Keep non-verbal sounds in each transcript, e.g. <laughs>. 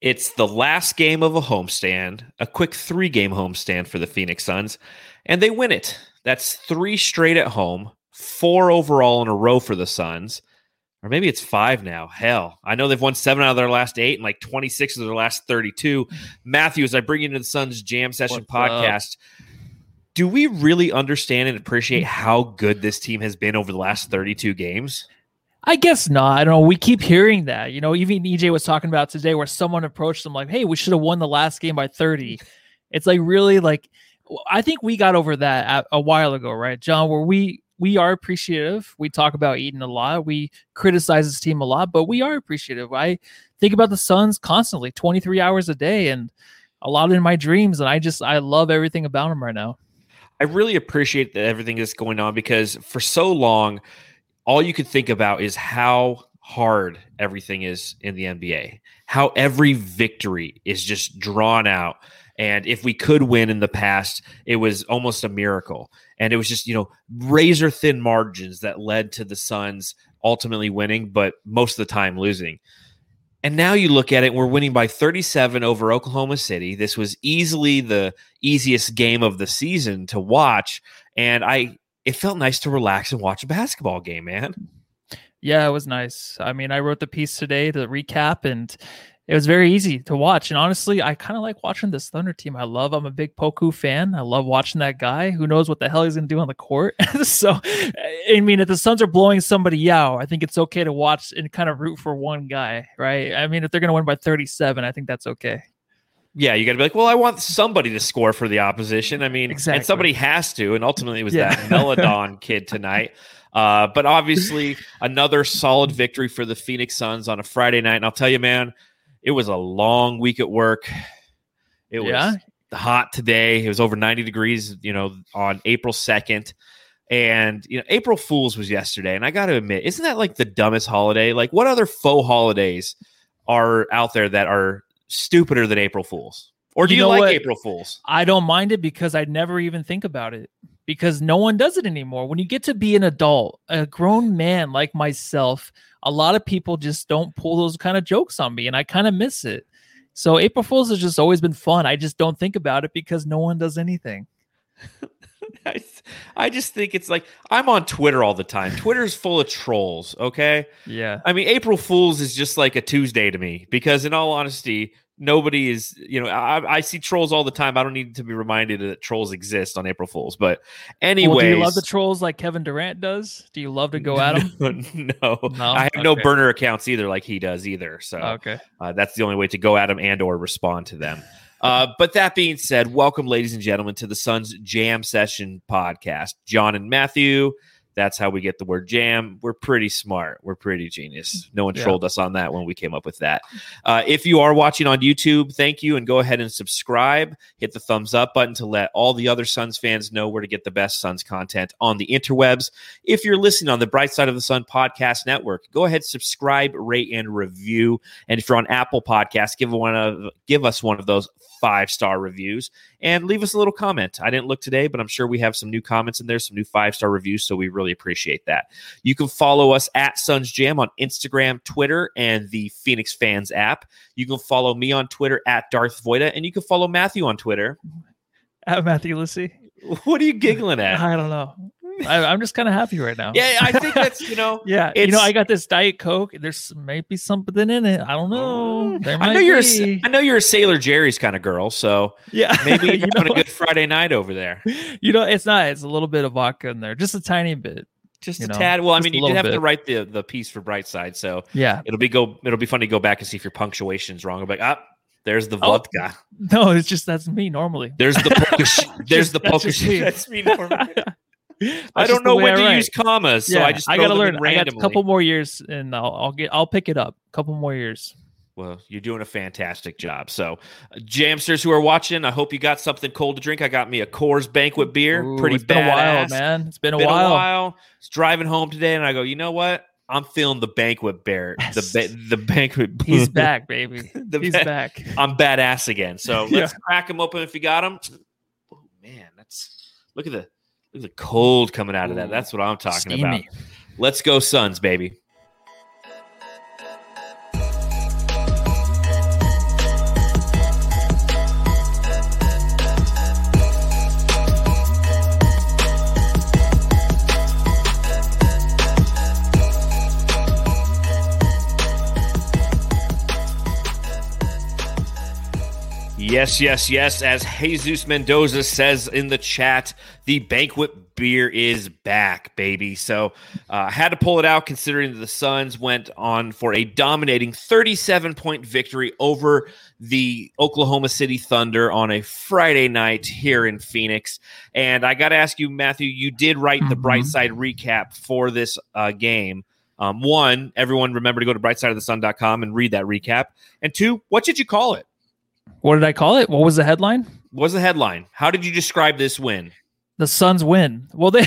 It's the last game of a homestand, a quick three game homestand for the Phoenix Suns, and they win it. That's three straight at home, four overall in a row for the Suns. Or maybe it's five now. Hell, I know they've won seven out of their last eight and like 26 of their last 32. Matthews, I bring you into the Suns Jam Session What's podcast. Do we really understand and appreciate <laughs> how good this team has been over the last 32 games? I guess not. I don't know. We keep hearing that. You know, even EJ was talking about today where someone approached them like, hey, we should have won the last game by 30. <laughs> It's like really like I think we got over that a, a while ago, right? John, where we we are appreciative. We talk about Eden a lot. We criticize this team a lot, but we are appreciative. I think about the Suns constantly, 23 hours a day and a lot in my dreams. And I just I love everything about them right now. I really appreciate that everything that's going on because for so long, all you could think about is how hard everything is in the NBA, how every victory is just drawn out. And if we could win in the past, it was almost a miracle. And it was just, you know, razor thin margins that led to the Suns ultimately winning, but most of the time losing. And now you look at it, we're winning by 37 over Oklahoma City. This was easily the easiest game of the season to watch. And I it felt nice to relax and watch a basketball game, man. Yeah, it was nice. I mean, I wrote the piece today to recap and it was very easy to watch. And honestly, I kind of like watching this Thunder team. I love, I'm a big Poku fan. I love watching that guy. Who knows what the hell he's going to do on the court? <laughs> so, I mean, if the Suns are blowing somebody out, I think it's okay to watch and kind of root for one guy, right? I mean, if they're going to win by 37, I think that's okay. Yeah, you got to be like, well, I want somebody to score for the opposition. I mean, Exactly. and somebody has to. And ultimately, it was Yeah. that Maledon <laughs> kid tonight. Uh, but obviously, another solid victory for the Phoenix Suns on a Friday night. And I'll tell you, man, it was a long week at work. It was Yeah. hot today. It was over 90 degrees, you know, on April 2nd. And, you know, April Fools was yesterday. And I got to admit, isn't that like the dumbest holiday? Like, what other faux holidays are out there that are stupider than April Fools? Or do You you, know like what? April Fools? I don't mind it because I never even think about it because no one does it anymore. When you get to be an adult, a grown man like myself, a lot of people just don't pull those kind of jokes on me and I kind of miss it. So April Fools has just always been fun. I just don't think about it because no one does anything. <laughs> <laughs> I, I just think it's like I'm on Twitter all the time. Twitter's full of trolls, okay? Yeah. I mean, April Fools is just like a Tuesday to me because, in all honesty, nobody is, you know, I, I see trolls all the time. I don't need to be reminded that trolls exist on April Fools. But, anyway, Well, do you love the trolls like Kevin Durant does? Do you love to go at <laughs> him? no, No? I have no burner accounts either, like he does either. So, Okay. uh, that's the only way to go at them and or respond to them. Uh, but that being said, welcome, ladies and gentlemen, to the Suns Jam Session podcast. John and Matthew. That's how we get the word jam. We're pretty smart. We're pretty genius. No one Yeah. trolled us on that when we came up with that. Uh, if you are watching on YouTube, thank you, and go ahead and subscribe. Hit the thumbs up button to let all the other Suns fans know where to get the best Suns content on the interwebs. If you're listening on the Bright Side of the Sun podcast network, go ahead, subscribe, rate, and review. And if you're on Apple Podcasts, give one of give us one of those five star reviews and leave us a little comment. I didn't look today, but I'm sure we have some new comments in there, some new five star reviews. So we really appreciate that. You can follow us at Suns Jam on Instagram, Twitter, and the Phoenix Fans app. You can follow me on Twitter at Darth Voida, and you can follow Matthew on Twitter. <laughs> At Matthew Lissy? What are you giggling at? I don't know. I, I'm just kind of happy right now. Yeah, I think that's <laughs> you know. Yeah, you know, I got this Diet Coke. There's maybe something in it. I don't know. There Mm. I know you're a. I know you're a Sailor Jerry's kind of girl, so yeah, <laughs> maybe you're you know, having a good Friday night over there. you know, it's not. It's a little bit of vodka in there, just a tiny bit. Just a know, tad. Well, I mean, you did have to write the the piece for Brightside, so Yeah. it'll be go. It'll be fun to go back and see if your punctuation's wrong. I'm like, ah, there's the Oh. vodka. No, it's just that's me normally. There's the polka. <laughs> there's Just- the polka. sh- That's me. normally. <laughs> I don't know when I to write. use commas, so yeah, I just I gotta learn. I got a couple more years, and I'll, I'll get. I'll pick it up. A couple more years. Well, you're doing a fantastic job. So, uh, Jamsters who are watching, I hope you got something cold to drink. I got me a Coors Banquet beer, Ooh, pretty it's been a while, man. It's been a been while. a while. I was driving home today, and I go, you know what? I'm feeling the banquet bear. The ba- the banquet. He's back, baby. <laughs> The He's ba- back. I'm badass again. So <laughs> let's crack him open if you got him. Oh man, that's look at the look at the cold coming out of that. That's what I'm talking Steamy. about. Let's go, Suns, baby. Yes, yes, yes. As Jesus Mendoza says in the chat, the banquet beer is back, baby. So uh, I had to pull it out considering the Suns went on for a dominating 37 point victory over the Oklahoma City Thunder on a Friday night here in Phoenix. And I got to ask you, Matthew, you did write the Mhm. bright side recap for this uh, game. Um, one, everyone remember to go to brightsideofthesun.com and read that recap. And two, what did you call it? What did I call it? What was the headline? What was the headline? How did you describe this win? The Suns win. Well, they, <laughs>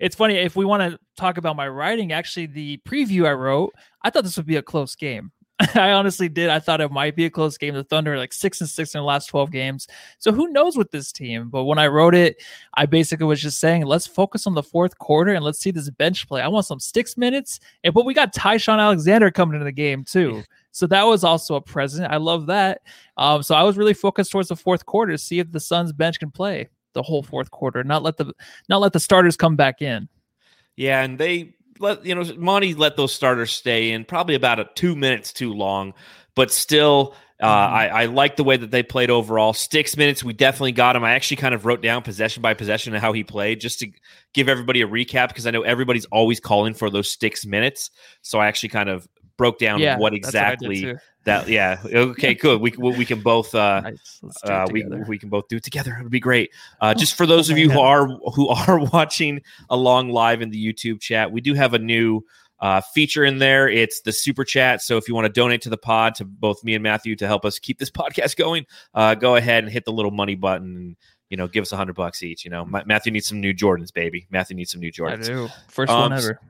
it's funny if we want to talk about my writing. Actually, the preview I wrote, I thought this would be a close game. <laughs> I honestly did. I thought it might be a close game. The Thunder like six and six in the last twelve games, so who knows with this team? But when I wrote it, I basically was just saying, let's focus on the fourth quarter and let's see this bench play. I want some six minutes, and but we got Ty-Shon Alexander coming into the game too. So that was also a present. I love that. Um, so I was really focused towards the fourth quarter to see if the Suns bench can play the whole fourth quarter, not let the not let the starters come back in. Yeah, and they let you know Monty let those starters stay in probably about a two minutes too long, but still. Uh, Mhm. I, I like the way that they played overall. Sticks minutes, we definitely got him. I actually kind of wrote down possession by possession and how he played just to give everybody a recap because I know everybody's always calling for those sticks minutes. So I actually kind of broke down yeah, what that's I did exactly. That. <laughs> Yeah, okay, good. We we we can both uh, Nice. Let's do it uh, we we can both do it together. It would be great. Uh, just for those oh of you who are who are <laughs> watching along live in the YouTube chat, we do have a new uh, feature in there. It's the super chat. So if you want to donate to the pod to both me and Matthew to help us keep this <laughs> podcast going, uh, go ahead and hit the little money button. And, you know, give us a hundred bucks each. You know, Ma- Matthew needs some new Jordans, baby. Matthew needs some new I Jordans. do. First Um, one ever.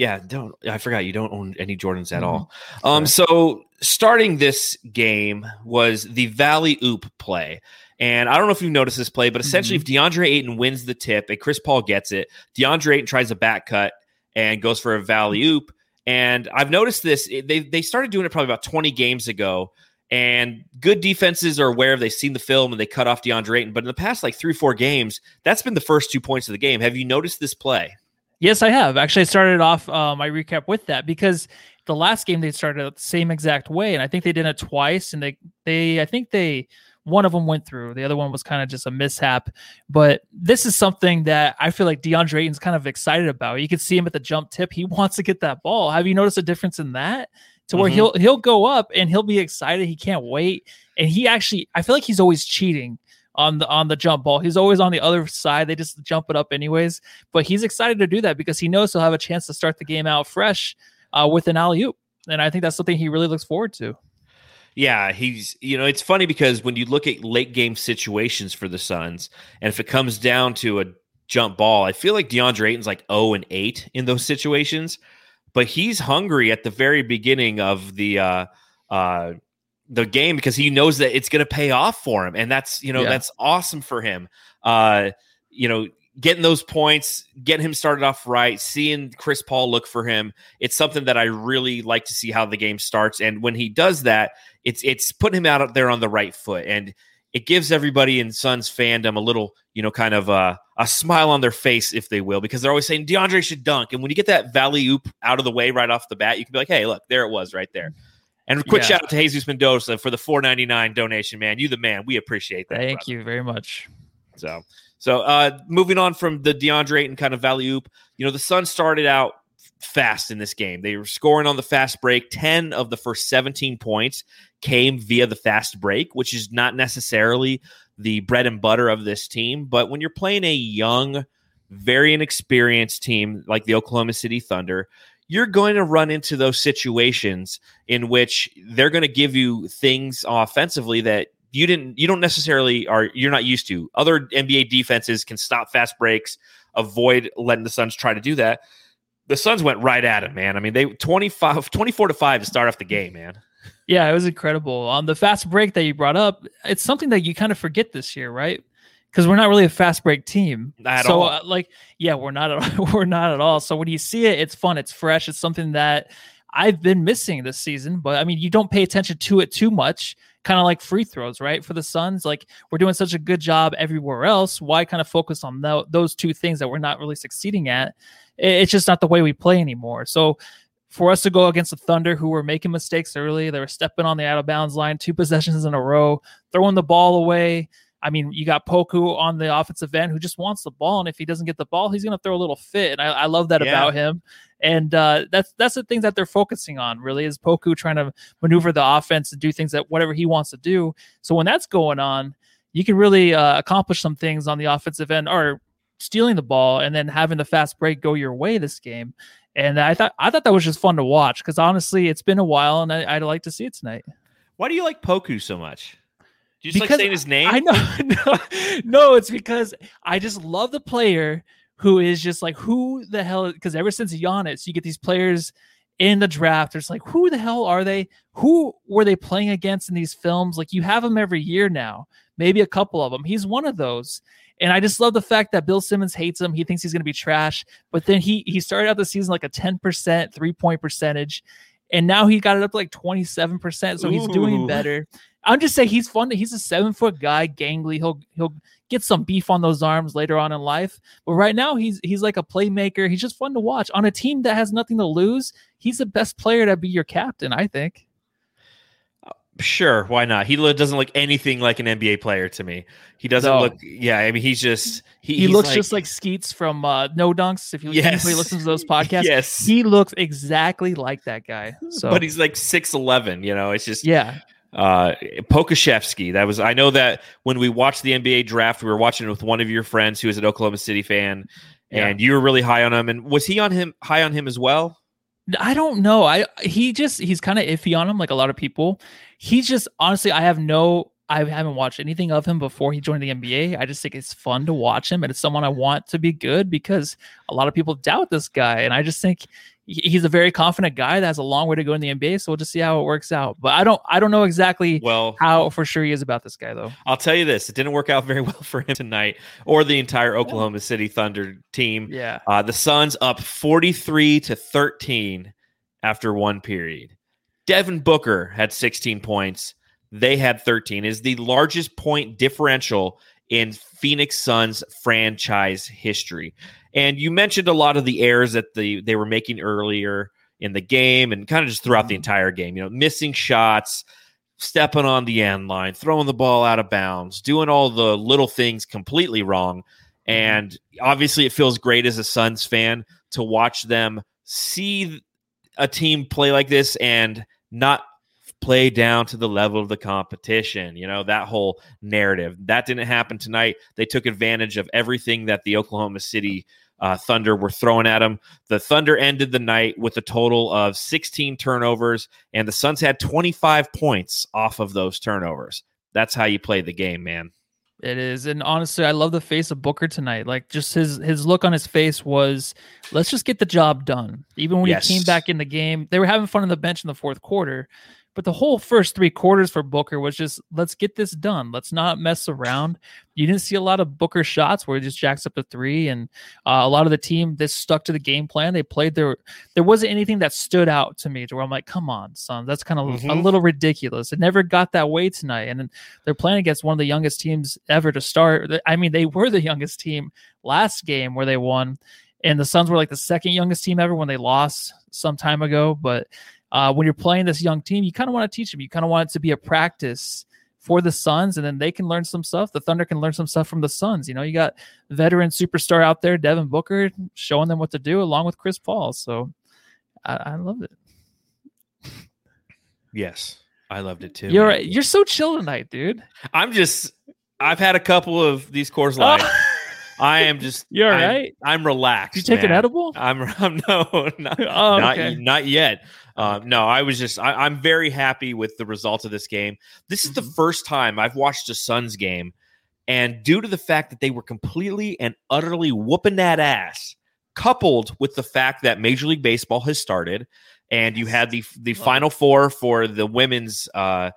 Yeah, don't I forgot you don't own any Jordans at Mhm. all. Um, so starting this game was the Valley Oop play. And I don't know if you've noticed this play, but essentially, if DeAndre Ayton wins the tip and Chris Paul gets it, DeAndre Ayton tries a back cut and goes for a Valley Oop. And I've noticed this, they, they started doing it probably about 20 games ago. And good defenses are aware of they've seen the film and they cut off DeAndre Ayton. But in the past like three, four games, that's been the first two points of the game. Have you noticed this play? Yes, I have. Actually, I started off uh, my recap with that because the last game they started out the same exact way, and I think they did it twice. And they, they, I think they, one of them went through. The other one was kind of just a mishap. But this is something that I feel like DeAndre Ayton's kind of excited about. You can see him at the jump tip. He <laughs> wants to get that ball. Have you noticed a difference in that? To where Mhm. he'll he'll go up and he'll be excited. He can't wait. And he actually, I feel like he's always cheating on the on the jump ball. He's always on the other side. They just jump it up anyways. But he's excited to do that because he knows he'll have a chance to start the game out fresh uh, with an alley oop. And I think that's something he really looks forward to. Yeah, he's you know it's funny because when you look at late game situations for the Suns, and if it comes down to a jump ball, I feel like DeAndre Ayton's like zero and eight in those situations, but he's hungry at the very beginning of the uh, uh, the game because he knows that it's going to pay off for him, and that's you know Yeah. that's awesome for him. Uh, you know, getting those points, getting him started off right, seeing Chris Paul look for him. It's something that I really like to see how the game starts, and when he does that it's it's putting him out there on the right foot and it gives everybody in Suns fandom a little, you know, kind of a, a smile on their face, if they will, because they're always saying DeAndre should dunk. And when you get that valley oop out of the way right off the bat, you can be like, hey, look, there it was right there. And a quick Yeah. shout out to Jesus Mendoza for the four ninety nine donation, man. You the man. We appreciate that. Thank brother. you very much. So, so uh, moving on from the DeAndre Ayton kind of valley oop, you know, the Suns started out fast in this game. They were scoring on the fast break. 10 of the first 17 points came via the fast break, which is not necessarily the bread and butter of this team. But when you're playing a young, very inexperienced team like the Oklahoma City Thunder, you're going to run into those situations in which they're going to give you things offensively that you didn't you don't necessarily are you're not used to. Other NBA defenses can stop fast breaks, avoid letting the Suns try to do that. The Suns went right at him, man. I mean, they 25 24 to 5 to start off the game, man. Yeah, it was incredible. On the fast break that you brought up, it's something that you kind of forget this year, right? Because we're not really a fast break team. At so, all. Uh, like, yeah, we're not. At, <laughs> we're not at all. So when you see it, it's fun. It's fresh. It's something that I've been missing this season. But I mean, you don't pay attention to it too much. Kind of like free throws, right? For the Suns, like we're doing such a good job everywhere else. Why kind of focus on tho- those two things that we're not really succeeding at? It- It's just not the way we play anymore. So for us to go against the Thunder, who were making mistakes early. They were stepping on the out of bounds line, two possessions in a row, throwing the ball away. I mean, you got Poku on the offensive end who just wants the ball, and if he doesn't get the ball, he's going to throw a little fit. And I, I love that yeah. about him. And uh, that's that's the things that they're focusing on. Really, is Poku trying to maneuver the offense and do things that whatever he wants to do. So when that's going on, you can really uh, accomplish some things on the offensive end, or stealing the ball and then having the fast break go your way this game. And I thought I thought that was just fun to watch because honestly, it's been a while, and I, would like to see it tonight. Why do you like Poku so much? Do you just because like saying his name? I know, <laughs> no, no, it's because I just love the player who is just like who the hell? Because ever since Giannis, you get these players in the draft. It's like who the hell are they? Who were they playing against in these films? Like you have them every year now, maybe a couple of them. He's one of those. And I just love the fact that Bill Simmons hates him. He thinks he's going to be trash. But then he he started out the season like a 10% three point percentage. And now he got it up to like 27%. So Ooh. he's doing better. I'm just saying he's fun. He's a seven foot guy, gangly. He'll he'll get some beef on those arms later on in life. But right now he's he's like a playmaker. He's just fun to watch. On a team that has nothing to lose, he's the best player to be your captain, I think. Sure, why not? He doesn't look anything like an NBA player to me. He doesn't no. look. Yeah, I mean, he's just he, he looks like, just like Skeets from uh, No Dunks. If you yes. listen to those podcasts, <laughs> yes, he looks exactly like that guy. <laughs> So, but he's like six eleven. You know, it's just yeah. Uh, Pokusevski. That was I know that when we watched the NBA draft, we were watching it with one of your friends who is an Oklahoma City fan, yeah. and you were really high on him. And was he on him high on him as well? I don't know. I he just he's kind of iffy on him, like a lot of people. He's just honestly, I have no, I haven't watched anything of him before he joined the NBA. I just think it's fun to watch him, and it's someone I want to be good because a lot of people doubt this guy, and I just think he's a very confident guy that has a long way to go in the NBA. So we'll just see how it works out. But I don't, I don't know exactly well how for sure he is about this guy though. I'll tell you this: it didn't work out very <laughs> well for him tonight, or the entire Oklahoma yeah. City Thunder team. Yeah, uh, the Suns up forty three to thirteen after one period. Devin Booker had 16 points. They had 13. Is the largest point differential in Phoenix Suns franchise history. And you mentioned a lot of the errors that the they were making earlier in the game and kind of just throughout the mm-hmm. entire game. You know, missing shots, stepping on the end line, throwing the ball out of bounds, doing all the little things completely wrong. Mm-hmm. And obviously, it feels great as a Suns fan to watch them see a team play like this and not play down to the level of the competition. You know, that whole narrative. That didn't happen tonight. They took advantage of everything that the Oklahoma City uh, Thunder were throwing at them. The Thunder ended the night with a total of 16 turnovers, and the Suns had 25 points off of those turnovers. That's how you play the game, man. It is, and honestly, I love the face of Booker tonight. Like, just his his look on his face was, let's just get the job done. Even when yes. he came back in the game, they were having fun on the bench in the fourth quarter, but the whole first three quarters for Booker was just let's get this done. Let's not mess around. You didn't see a lot of Booker shots where he just jacks up to three, and uh, a lot of the team that stuck to the game plan. They played their. There wasn't anything that stood out to me to where I'm like, come on, son, that's kind of mm-hmm. a little ridiculous. It never got that way tonight, and they're playing against one of the youngest teams ever to start. I mean, they were the youngest team last game where they won, and the Suns were like the second youngest team ever when they lost some time ago, but uh, when you're playing this young team, you kind of want to teach them. You kind of want it to be a practice for the Suns, and then they can learn some stuff. The Thunder can learn some stuff from the Suns. You know, you got veteran superstar out there, Devin Booker, showing them what to do along with Chris Paul. So I, I loved it. Yes, I loved it too. You're man. you're so chill tonight, dude. I'm just. I've had a couple of these Coors Light. <laughs> I am just. You're I'm, right. I'm relaxed. Did you take man. an edible? I'm. <laughs> I'm no, not, <laughs> oh, okay. not, not yet. Uh, no, I was just. I, am very happy with the result of this game. This is the mm-hmm. first time I've watched a Suns game, and due to the fact that they were completely and utterly whooping that ass, coupled with the fact that Major League Baseball has started, and you had the the Final Four for the women's. Uh,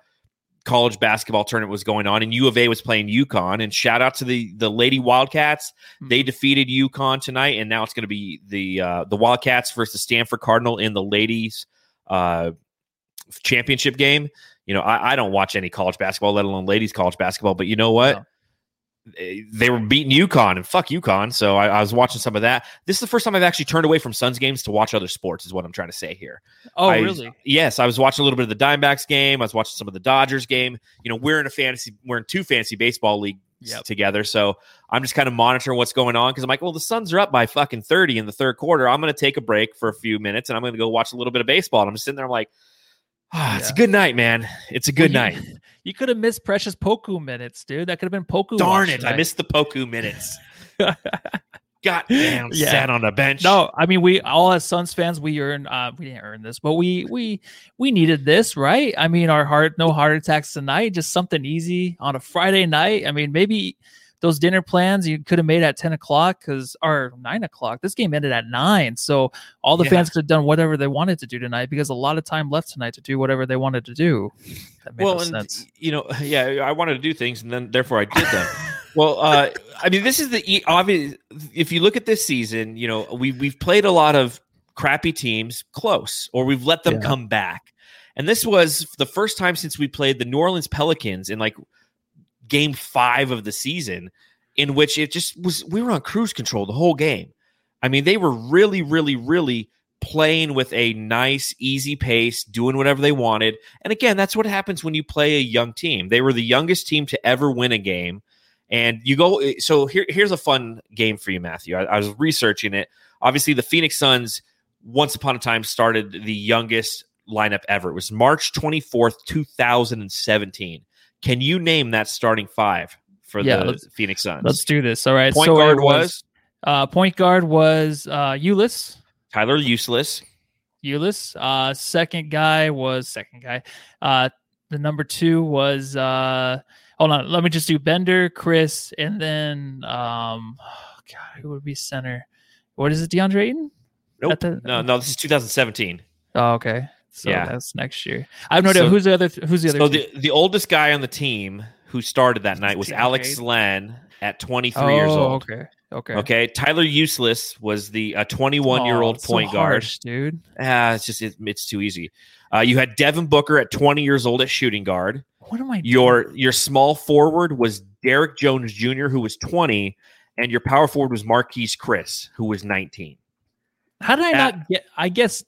college basketball tournament was going on, and U of A was playing UConn. And shout out to the the Lady Wildcats; mm-hmm. they defeated UConn tonight, and now it's going to be the uh, the Wildcats versus Stanford Cardinal in the ladies uh, championship game. You know, I, I, don't watch any college basketball, let alone ladies college basketball. But you know what? No. They were beating UConn and fuck UConn. So I, I, was watching some of that. This is the first time I've actually turned away from Suns games to watch other sports, is what I'm trying to say here. Oh, I, really? Yes. I was watching a little bit of the Diamondbacks game. I was watching some of the Dodgers game. You know, we're in a fantasy, we're in two fantasy baseball leagues yep. together. So I'm just kind of monitoring what's going on because I'm like, well, the Suns are up by fucking 30 in the third quarter. I'm going to take a break for a few minutes and I'm going to go watch a little bit of baseball. And I'm just sitting there, I'm like, Ah, it's a good night, man. It's a good well, night. <laughs> You could have missed precious Poku minutes, dude. That could have been Poku. Darn it! I missed the Poku minutes. <laughs> God damn, yeah. sat on the bench. No, I mean we all as Suns fans, we earn uh we didn't earn this, but we we we needed this, right? I mean, our heart no heart attacks tonight, just something easy on a Friday night. I mean, maybe those dinner plans you could have made at 10 o'clock because or 9 o'clock this game ended at 9 so all the yeah. fans could have done whatever they wanted to do tonight because a lot of time left tonight to do whatever they wanted to do well no and, sense. you know <laughs> yeah i wanted to do things and then therefore i did them well uh i mean this is the obvious if you look at this season you know we, we've played a lot of crappy teams close or we've let them yeah. come back and this was the first time since we played the new orleans pelicans in like game five of the season, in which it just was we were on cruise control the whole game. I mean, they were really, really, really playing with a nice, easy pace, doing whatever they wanted. And again, that's what happens when you play a young team. They were the youngest team to ever win a game. And you go, so here, here's a fun game for you, Matthew. I, I was researching it. Obviously, the Phoenix Suns, once upon a time, started the youngest lineup ever. It was March 24th, 2017. Can you name that starting five for yeah, the Phoenix Suns? Let's do this. All right. Point so guard was, was uh, point guard was uh, Ulis. Tyler Useless. Ulis. Uh, second guy was second guy. Uh, the number two was uh, hold on. Let me just do Bender, Chris, and then um, oh God, who would be center? What is it, DeAndre Ayton? Nope. The, no, no. This is 2017. Oh, okay. So yeah. that's next year. I have no idea who's the other. Who's the other? So the, the oldest guy on the team who started that night was Alex Len at 23 oh, years old. Okay. Okay. Okay. Tyler Useless was the uh, 21 year old point so guard. Harsh, dude. Ah, it's just it, it's too easy. Uh, you had Devin Booker at 20 years old at shooting guard. What am I? Doing? Your your small forward was Derrick Jones Jr., who was 20, and your power forward was Marquese Chriss, who was 19. How did I not get? I guess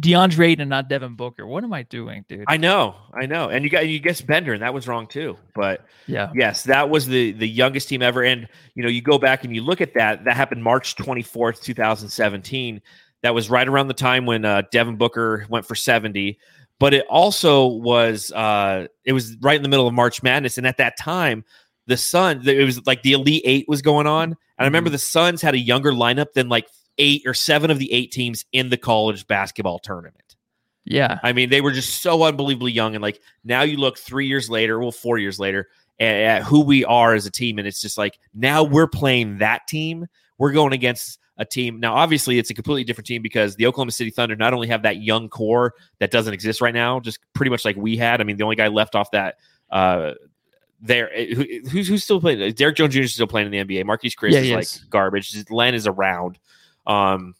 DeAndre Ayton and not Devin Booker. What am I doing, dude? I know, I know. And you got you guessed Bender, and that was wrong too. But yeah, yes, that was the the youngest team ever. And you know, you go back and you look at that. That happened March twenty fourth, two thousand seventeen. That was right around the time when uh, Devin Booker went for seventy. But it also was uh, it was right in the middle of March Madness, and at that time, the Sun it was like the Elite Eight was going on, and I remember mm-hmm. the Suns had a younger lineup than like eight or seven of the eight teams in the college basketball tournament. Yeah. I mean, they were just so unbelievably young. And like now you look three years later, well, four years later, at who we are as a team. And it's just like now we're playing that team. We're going against a team. Now, obviously, it's a completely different team because the Oklahoma City Thunder not only have that young core that doesn't exist right now, just pretty much like we had. I mean, the only guy left off that uh, there eh, who, who's who's still playing Derrick Jones Jr. is still playing in the NBA. Marquese Chriss yeah, is like is. garbage. Len is around. Um,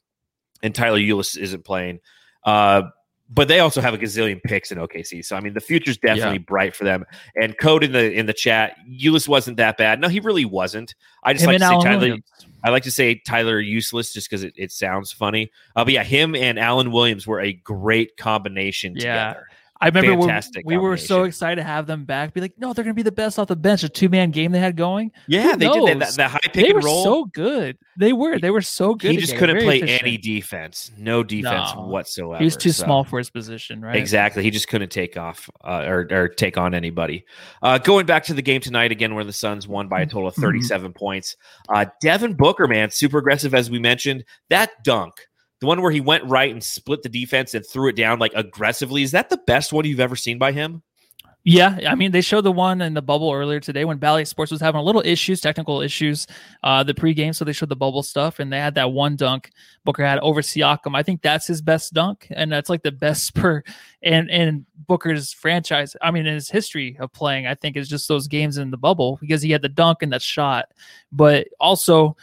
and Tyler Ulis isn't playing. Uh, but they also have a gazillion picks in OKC. So I mean, the future's definitely yeah. bright for them. And code in the in the chat, Ulis wasn't that bad. No, he really wasn't. I just him like to say Tyler. Williams. I like to say Tyler useless just because it, it sounds funny. Uh, but yeah, him and Alan Williams were a great combination yeah. together. I remember Fantastic we were so excited to have them back. Be like, no, they're going to be the best off the bench. A two man game they had going. Yeah, Who they knows? did that. The high pick they and were roll. So good. They were. They were so good. He just couldn't Very play efficient. any defense. No defense no. whatsoever. He was too so. small for his position, right? Exactly. He just couldn't take off uh, or, or, take on anybody. Uh, going back to the game tonight again, where the Suns won by a total of mm-hmm. 37 mm-hmm. points. Uh, Devin Booker, man, super aggressive as we mentioned. That dunk the one where he went right and split the defense and threw it down like aggressively. Is that the best one you've ever seen by him? Yeah, I mean, they showed the one in the bubble earlier today when Bally Sports was having a little issues, technical issues, uh, the pregame. So they showed the bubble stuff, and they had that one dunk Booker had over Siakam. I think that's his best dunk, and that's like the best <laughs> per and in Booker's franchise. I mean, in his history of playing, I think is just those games in the bubble because he had the dunk and that shot. But also,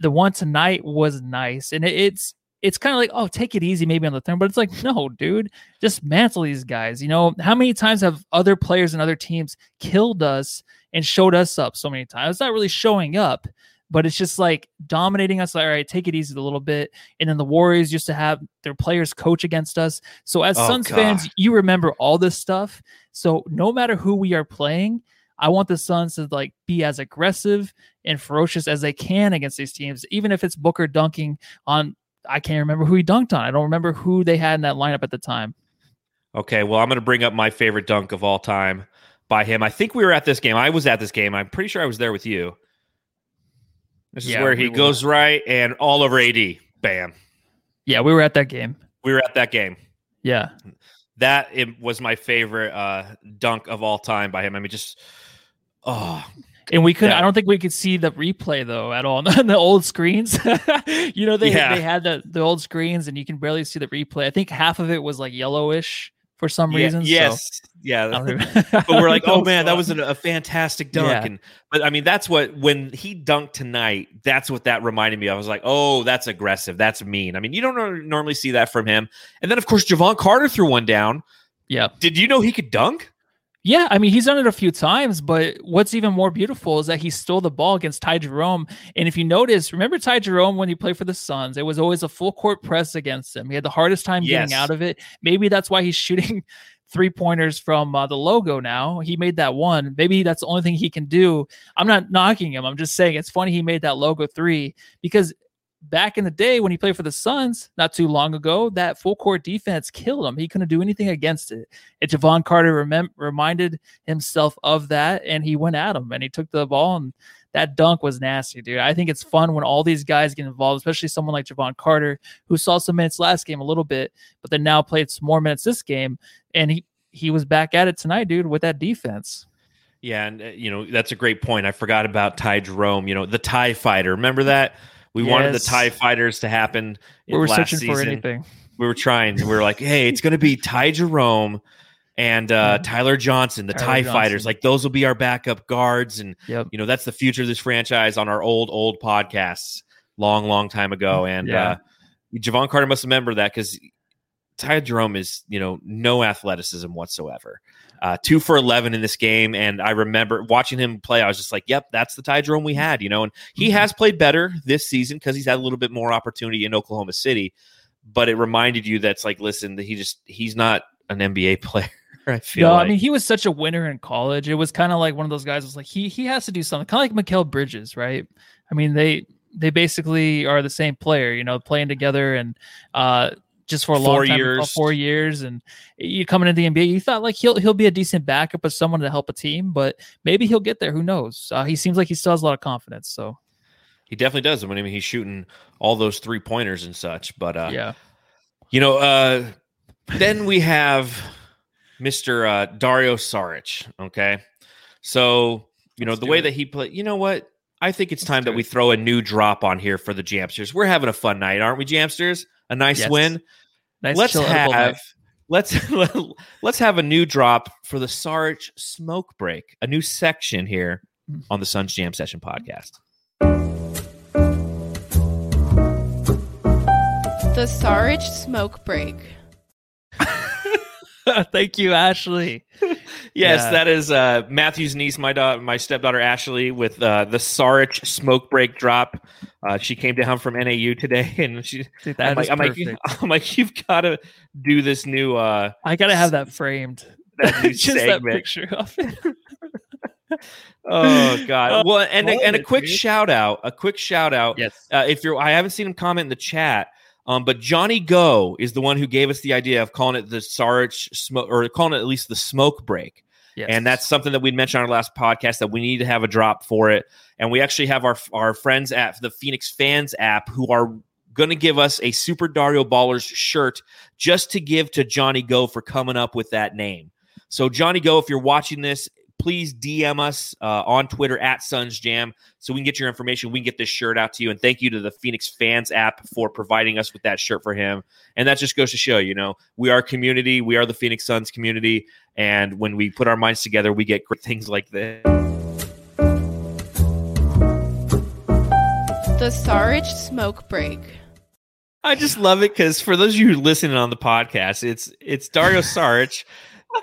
the one tonight was nice, and it, it's it's kind of like, oh, take it easy maybe on the third, but it's like, no, dude, just mantle these guys. You know, how many times have other players and other teams killed us and showed us up so many times? It's not really showing up, but it's just like dominating us. Like, all right, take it easy a little bit. And then the Warriors used to have their players coach against us. So as Oh, Suns God. fans, you remember all this stuff. So no matter who we are playing, I want the Suns to like be as aggressive and ferocious as they can against these teams, even if it's Booker dunking on. I can't remember who he dunked on. I don't remember who they had in that lineup at the time. Okay, well, I'm going to bring up my favorite dunk of all time by him. I think we were at this game. I was at this game. I'm pretty sure I was there with you. This is Yeah, where he were. goes right and all over AD. Bam. Yeah, we were at that game. We were at that game. Yeah, That it was my favorite uh, dunk of all time by him. I mean, just oh, and we couldn't. Yeah. I don't think we could see the replay though at all on <laughs> the old screens. <laughs> you know, they Yeah. they had the the old screens, and you can barely see the replay. I think half of it was like yellowish for some yeah, reason. yes, I yeah. <laughs> but we're like, oh man, that was a, a fantastic dunk. Yeah. And but I mean, that's what when he dunked tonight, that's what that reminded me. of. I was like, oh, that's aggressive. That's mean. I mean, you don't normally see that from him. And then of course, Jevon Carter threw one down. yeah. Did you know he could dunk? Yeah, I mean he's done it a few times, but what's even more beautiful is that he stole the ball against Ty Jerome. And if you notice, remember Ty Jerome when he played for the Suns, it was always a full court press against him. He had the hardest time getting out of it. Maybe that's why he's shooting <laughs> three pointers from uh, the logo now. He made that one. Maybe that's the only thing he can do. I'm not knocking him. I'm just saying it's funny he made that logo three because back in the day when he played for the Suns not too long ago, that full court defense killed him. He couldn't do anything against it. And Jevon Carter remem- reminded himself of that and he went at him and he took the ball and that dunk was nasty, dude. I think it's fun when all these guys get involved, especially someone like Jevon Carter, who saw some minutes last game a little bit, but then now played some more minutes this game. And he, he was back at it tonight, dude, with that defense. Yeah, and uh, you know that's a great point. I forgot about Ty Jerome. You know the Tie Fighter. Remember that we wanted the Yes. Tie Fighters to happen. We were searching for anything. we were trying. We were like, hey, it's going to be Ty Jerome and uh. Tyler Johnson, the Tyler Tie Johnson. Fighters. Like those will be our backup guards, and Yep. you know that's the future of this franchise on our old old podcasts, long long time ago. And Yeah. uh, Jevon Carter must remember that because Ty Jerome is you know no athleticism whatsoever. Uh, two for eleven in this game, and I remember watching him play. I was just like, "Yep, that's the Ty Jerome we had." You know, and he Mhm. has played better this season because he's had a little bit more opportunity in Oklahoma City but it reminded you that's like, listen, that he just he's not an NBA <laughs> player. I feel No, like. I mean he was such a winner in college. It was kind of like one of those guys was like he he has to do something, kind of like Mikal Bridges, right? I mean they they basically are the same player, you know, playing together and uh just for a Four long time, years. four years, and you coming into the NBA, you thought like he'll he'll be a decent backup of someone to help a team, but maybe he'll get there. Who knows? Uh, he seems like he still has a lot of confidence. So he definitely does. I mean, he's shooting all those three pointers and such. But uh, yeah, you know, uh, then we have Mister uh, Dario Saric. Okay, so you know Let's the way it. that he played. You know what? I think it's Let's time that we throw a new drop on here for the Jamsters. We're having a fun night, aren't we, Jamsters? A nice Yes. win. nice. let's chill, edible night. have let's <laughs> let's have a new drop for the Sarge smoke break, a new section here Mm. on the Suns Jam Session podcast. The Sarge Smoke Break. <laughs> Thank you, Ashley. <laughs> Yes, Yeah. that is uh, Matthew's niece, my daughter, my stepdaughter Ashley, with uh, the Saric smoke break drop. Uh, she came down from NAU today, <laughs> and she. Dude, that I'm like, I'm like, perfect. I'm like, you've got to do this new uh, I gotta have that framed. that Just that picture of it. Oh God! Oh, well, and a, and a quick shout out, a quick shout out. Yes. uh, if you're i haven't seen him comment in the chat um, but johnny go is the one who gave us the idea of calling it the sarge smoke or calling it at least the smoke break. Yes. and that's something that we mentioned on our last podcast that we need to have a drop for it. And we actually have our our friends at the phoenix fans app who are going to give us a super dario ballers shirt just to give to johnny go for coming up with that name. So johnny go if you're watching this please dm us uh, on twitter at suns jam so we can get your information. We can get this shirt out to you. And thank you to the Phoenix Fans app for providing us with that shirt for him. And that just goes to show, you know, we are a community. We are the Phoenix Suns community. And when we put our minds together, we get great things like this. The Sarge Smoke Break. I just love it because for those of you listening on the podcast, it's it's Dario <laughs> Saric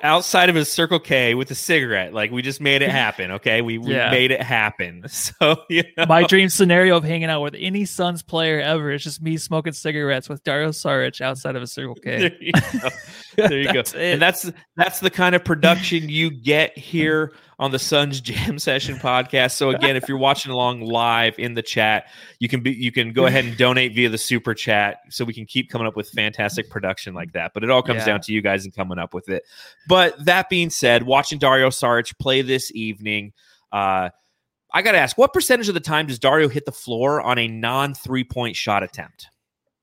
outside of his Circle K with a cigarette. Like we just made it <laughs> happen. Okay, we, we Yeah. made it happen. <laughs> So you know, My dream scenario of hanging out with any Suns player ever is just me smoking cigarettes with Dario Saric outside of a Circle K. there you go. There you go. <laughs> It. And that's that's the kind of production you get here on the Suns Jam <laughs> Session podcast. So again, if you're watching along live in the chat, you can be you can go ahead and donate via the super chat so we can keep coming up with fantastic production like that. But it all comes Yeah. down to you guys and coming up with it. But that being said, watching Dario Saric play this evening, uh I got to ask, what percentage of the time does Dario hit the floor on a non three point shot attempt?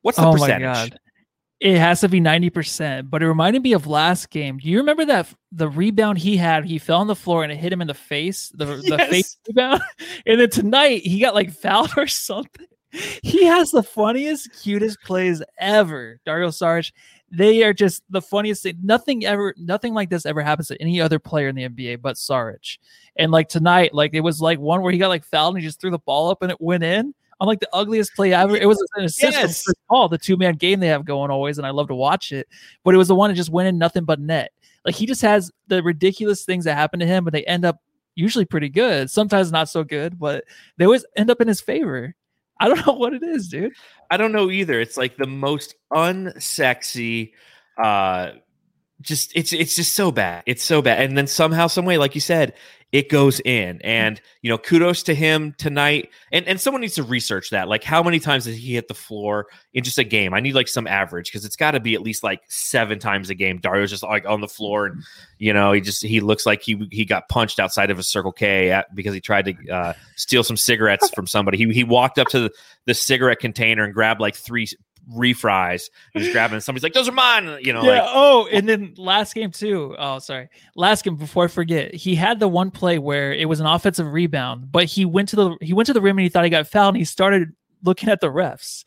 What's the oh percentage? It has to be 90%, but it reminded me of last game. Do you remember that the rebound he had? He fell on the floor and it hit him in the face, the, the <laughs> Yes. face rebound. <laughs> And then tonight he got like fouled <laughs> or something. He has the funniest, cutest plays ever. Dario Saric. They are just the funniest thing. Nothing ever, nothing like this ever happens to any other player in the NBA but Saric. And like tonight, like it was like one where he got like fouled and he just threw the ball up and it went in on like the ugliest play ever. It was <laughs> an assist from Yes. Chris Paul, the two man game they have going always, and I love to watch it. But it was the one that just went in nothing but net. Like he just has the ridiculous things that happen to him, but they end up usually pretty good. Sometimes not so good, but they always end up in his favor. I don't <laughs> know what it is, dude. I don't know either. It's like the most unsexy uh just it's it's just so bad. It's so bad. And then somehow, some way, like you said, it goes in. And you know, kudos to him tonight. And and someone needs to research that. Like how many times did he hit the floor in just a game? I need like some average because it's gotta be at least like seven times a game. Dario's just like on the floor and you know, he just he looks like he he got punched outside of a Circle K at, because he tried to uh, steal some cigarettes <laughs> from somebody. He he walked up to the, the cigarette container and grabbed like three refries. He was grabbing. Somebody's like, "Those are mine." You know, yeah. like oh, and then last game too. Oh, sorry. Last game before I forget, he had the one play where it was an offensive rebound, but he went to the he went to the rim and he thought he got fouled, and he started looking at the refs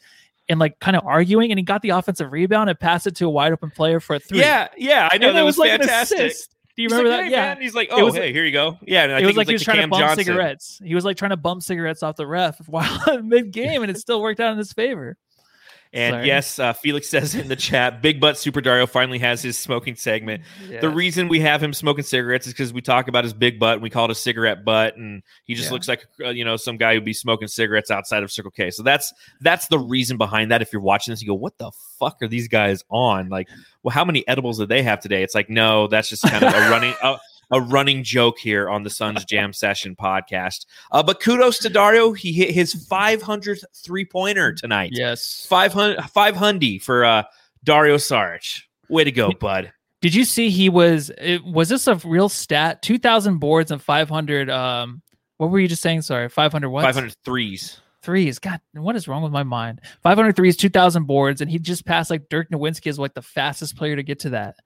and like kind of arguing, and he got the offensive rebound and passed it to a wide open player for a three. yeah, yeah. I know and that it was, was, like an fantastic. Do you remember like, that? "Hey, yeah. man." He's like, "Oh, was- hey, here you go." Yeah, and I it think was like he was trying to Cam bum Johnson. cigarettes. He was like trying to bum cigarettes <laughs> off the ref while <laughs> mid game, and it still worked out in his favor. And yes, uh, Felix <laughs> says in the chat, Big Butt Super Dario finally has his smoking segment. The reason we have him smoking cigarettes is because we talk about his big butt and we call it a cigarette butt, and he just Yeah. looks like uh, you know some guy who'd be smoking cigarettes outside of Circle K. So that's that's the reason behind that. If you're watching this, you go, "What the fuck are these guys on?" Like, well, how many edibles did they have today? It's like, no, that's just kind of a running. A, <laughs> a running joke here on the Suns <laughs> Jam Session podcast. Uh, but kudos to Dario. He hit his 500th three pointer tonight. yes. 500 500 for uh Dario Saric. Way to go, bud. Did you see he was? It, was this a real stat? Two thousand boards and five hundred. Um, what were you just saying? Sorry, five hundred what? 500 threes. threes. God, what is wrong with my mind? 500 threes, 2,000 boards, and he just passed like Dirk Nowitzki is like the fastest player to get to that.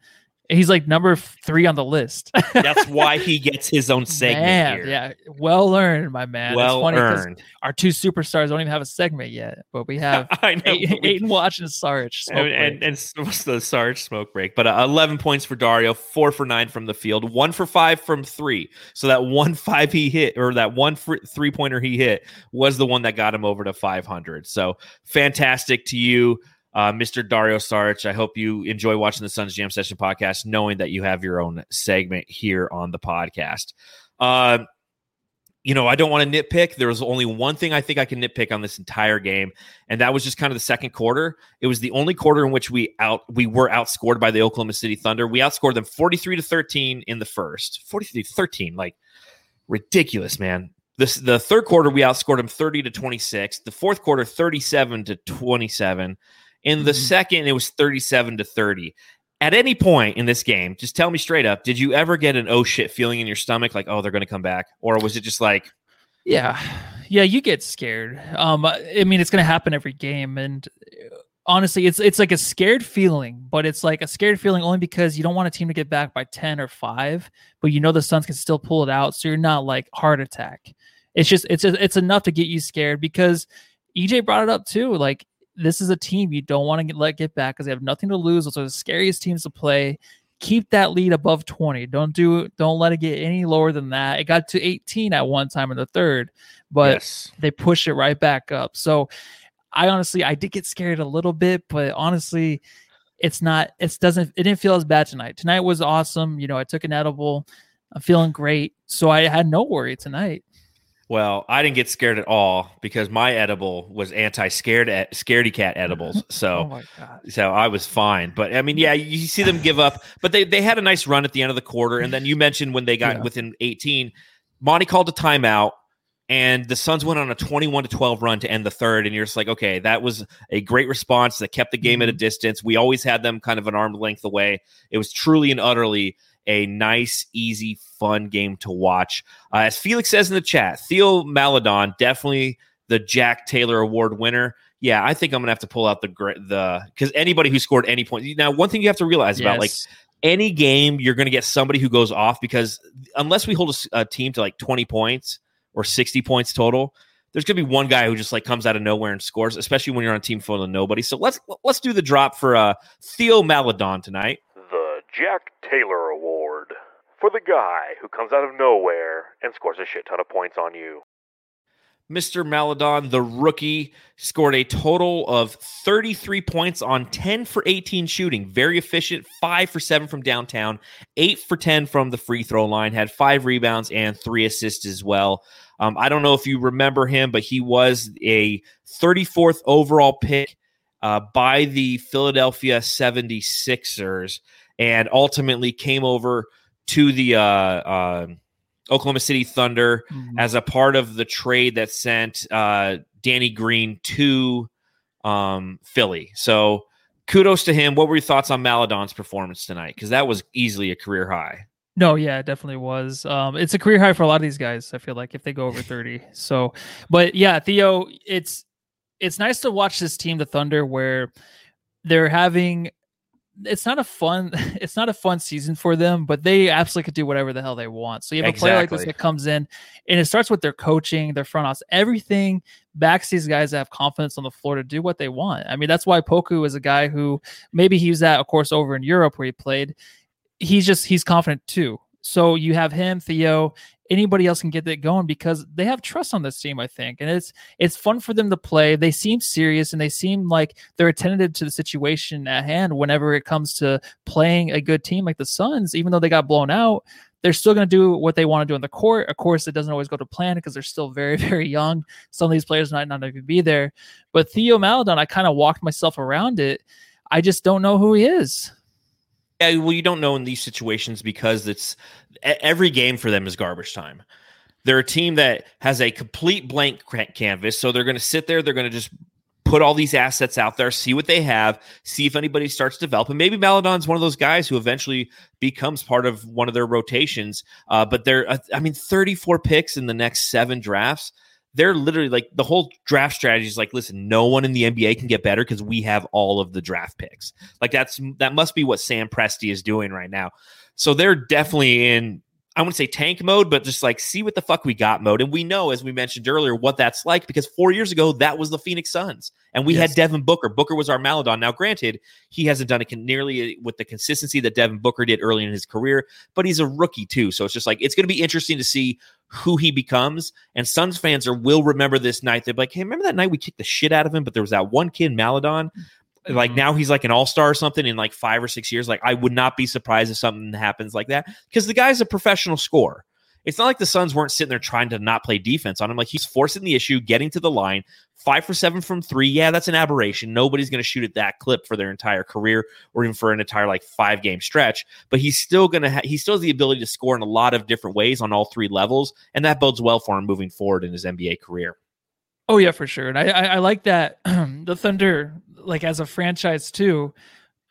He's like number three on the list. <laughs> That's why he gets his own segment Man, here. yeah, well earned, my man. It's well earned. Our two superstars don't even have a segment yet, but we have <laughs> I know. eight, but we- Ayton Watch and Sarge. and, and, and what's the Sarge smoke break? But uh, 11 points for Dario, four for nine from the field, one for five from three. So that one <laughs> five he hit, or that one three pointer he hit, was the one that got him over to 500. So fantastic to you, uh, Mr. Dario Saric. I hope you enjoy watching the Suns Jam Session podcast, knowing that you have your own segment here on the podcast. Uh, you know, I don't want to nitpick. There was only one thing I think I can nitpick on this entire game, and that was just kind of the second quarter. It was the only quarter in which we out we were outscored by the Oklahoma City Thunder. We outscored them 43 to 13 in the first. 43 to 13, like ridiculous, man. This the third quarter we outscored them 30 to 26. The fourth quarter 37 to 27. In the Mhm. second it was 37 to 30. At any point in this game, just tell me straight up, did you ever get an oh shit feeling in your stomach like oh they're going to come back or was it just like Yeah, yeah, you get scared. Um, I mean, it's gonna happen every game, and uh, honestly, it's it's like a scared feeling, but it's like a scared feeling only because you don't want a team to get back by ten or five, but you know the Suns can still pull it out, so you're not like heart attack. It's just it's it's enough to get you scared because EJ brought it up too. Like this is a team you don't want to get, let get back because they have nothing to lose. Those are the scariest teams to play. Keep that lead above 20. Don't do don't let it get any lower than that. It got to 18 at one time in the third, but yes. they push it right back up. So I honestly I did get scared a little bit, but honestly, it's not it doesn't it didn't feel as bad tonight. Tonight was awesome. You know, I took an edible. I'm feeling great. So I had no worry tonight. Well, I didn't get scared at all because my edible was anti-scared at scaredy cat edibles. <laughs> So, oh so I was fine. But I mean, yeah, you see them give up, but they they had a nice run at the end of the quarter. And then you mentioned when they got yeah. within 18, Monty called a timeout, and the Suns went on a 21 to 12 run to end the third. And you're just like, okay, that was a great response that kept the game at a mm-hmm. distance. We always had them kind of an arm length away. It was truly and utterly a nice, easy, fun game to watch. Uh, as Felix says in the chat, Theo Maledon definitely the Jack Taylor Award winner. Yeah, I think I'm gonna have to pull out the the because anybody who scored any point. Now, one thing you have to realize yes. about like any game, you're gonna get somebody who goes off because unless we hold a, a team to like 20 points or 60 points total, there's gonna be one guy who just like comes out of nowhere and scores, especially when you're on a team full of nobody. So let's let's do the drop for uh Theo Maledon tonight. The Jack Taylor Award for the guy who comes out of nowhere and scores a shit ton of points on you. Mr. Maledon, the rookie, scored a total of 33 points on 10 for 18 shooting. Very efficient. Five for seven from downtown, eight for 10 from the free throw line, had five rebounds and three assists as well. Um, I don't know if you remember him, but he was a 34th overall pick uh, by the Philadelphia 76ers and ultimately came over to the uh, uh, Oklahoma City Thunder mm-hmm. as a part of the trade that sent uh, Danny Green to um, Philly. So kudos to him. What were your thoughts on Maledon's performance tonight? Because that was easily a career high. No, yeah, it definitely was. Um, it's a career high for a lot of these guys. I feel like if they go over thirty. So, but yeah, Theo, it's it's nice to watch this team, the Thunder, where they're having it's not a fun <laughs> it's not a fun season for them, but they absolutely could do whatever the hell they want. So you have exactly. a player like this that comes in and it starts with their coaching, their front office, everything backs these guys that have confidence on the floor to do what they want. I mean, that's why Poku is a guy who maybe he was at, of course, over in Europe where he played. He's just he's confident too. So you have him, Theo, anybody else can get that going because they have trust on this team, I think. And it's it's fun for them to play. They seem serious and they seem like they're attentive to the situation at hand whenever it comes to playing a good team like the Suns, even though they got blown out. They're still going to do what they want to do in the court. Of course, it doesn't always go to plan because they're still very, <laughs> very young. Some of these players might not even be there. But Theo Maledon, I kind of walked myself around it. I just don't know who he is. Yeah, well, you don't know in these situations because it's every game for them is garbage time. They're a team that has a complete blank canvas, so they're going to sit there. They're going to just put all these assets out there, see what they have, see if anybody starts to develop. And maybe Maledon's one of those guys who eventually becomes part of one of their rotations. Uh, but they're, uh, I mean, 34 picks in the next seven drafts they're literally like the whole draft strategy is like, listen, no one in the NBA can get better because we have all of the draft picks. Like that's that must be what Sam Presti is doing right now. So they're definitely in I wouldn't say tank mode, but just like see what the fuck we got mode. And we know, as we mentioned earlier, what that's like because four years ago, that was the Phoenix Suns. And we yes. had Devin Booker. Booker was our Maledon. Now, granted, he hasn't done it nearly eh, with the consistency that Devin Booker did early in his career, but he's a rookie too. So it's just like, it's going to be interesting to see who he becomes. And Suns fans are will remember this night. They're like, hey, remember that night we kicked the shit out of him, but there was that one kid, Maledon. Like mm-hmm. now he's like an all star or something in like five or six years. Like I would not be surprised if something happens like that because the guy's a professional scorer. It's not like the Suns weren't sitting there trying to not play defense on him. Like he's forcing the issue, getting to the line, five for seven from three. Yeah, that's an aberration. Nobody's going to shoot at that clip for their entire career or even for an entire like five game stretch. But he's still going to ha- he still has the ability to score in a lot of different ways on all three levels, and that bodes well for him moving forward in his NBA career. Oh yeah, for sure. And I I, I like that <clears throat> the Thunder like as a franchise too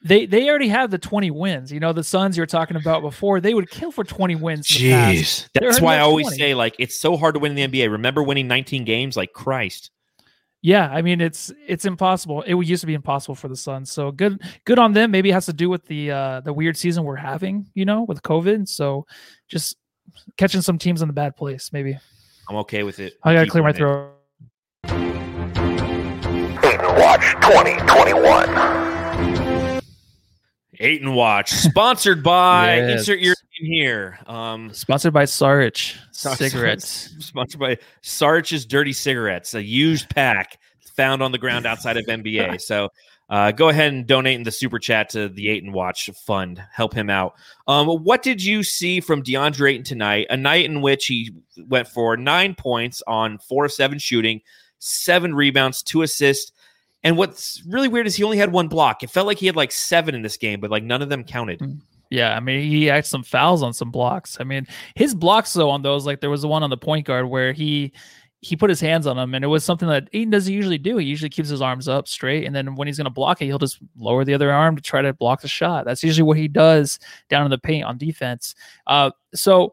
they they already have the 20 wins. You know, the Suns you were talking about before, they would kill for 20 wins. Jeez. That's why I always 20. say like it's so hard to win in the NBA. Remember winning 19 games like Christ. Yeah, I mean it's it's impossible. It used to be impossible for the Suns. So good good on them. Maybe it has to do with the uh the weird season we're having, you know, with COVID. So just catching some teams in the bad place, maybe. I'm okay with it. I gotta Keep clear my throat. Watch 2021. Ayton Watch, sponsored by <laughs> yes. insert your name here. Um, sponsored by Saric cigarettes. <laughs> Sponsored by Saric's Dirty Cigarettes, a used pack, found on the ground outside of NBA. <laughs> So uh, go ahead and donate in the super chat to the Ayton Watch Fund. Help him out. Um, what did you see from DeAndre Ayton tonight? A night in which he went for nine points on four of seven shooting, seven rebounds, two assists. And what's really weird is he only had one block. It felt like he had like seven in this game, but like none of them counted. Yeah, I mean, he had some fouls on some blocks. I mean, his blocks though on those, like there was the one on the point guard where he he put his hands on him, and it was something that Ayton doesn't usually do. He usually keeps his arms up straight, and then when he's going to block it, he'll just lower the other arm to try to block the shot. That's usually what he does down in the paint on defense. Uh, so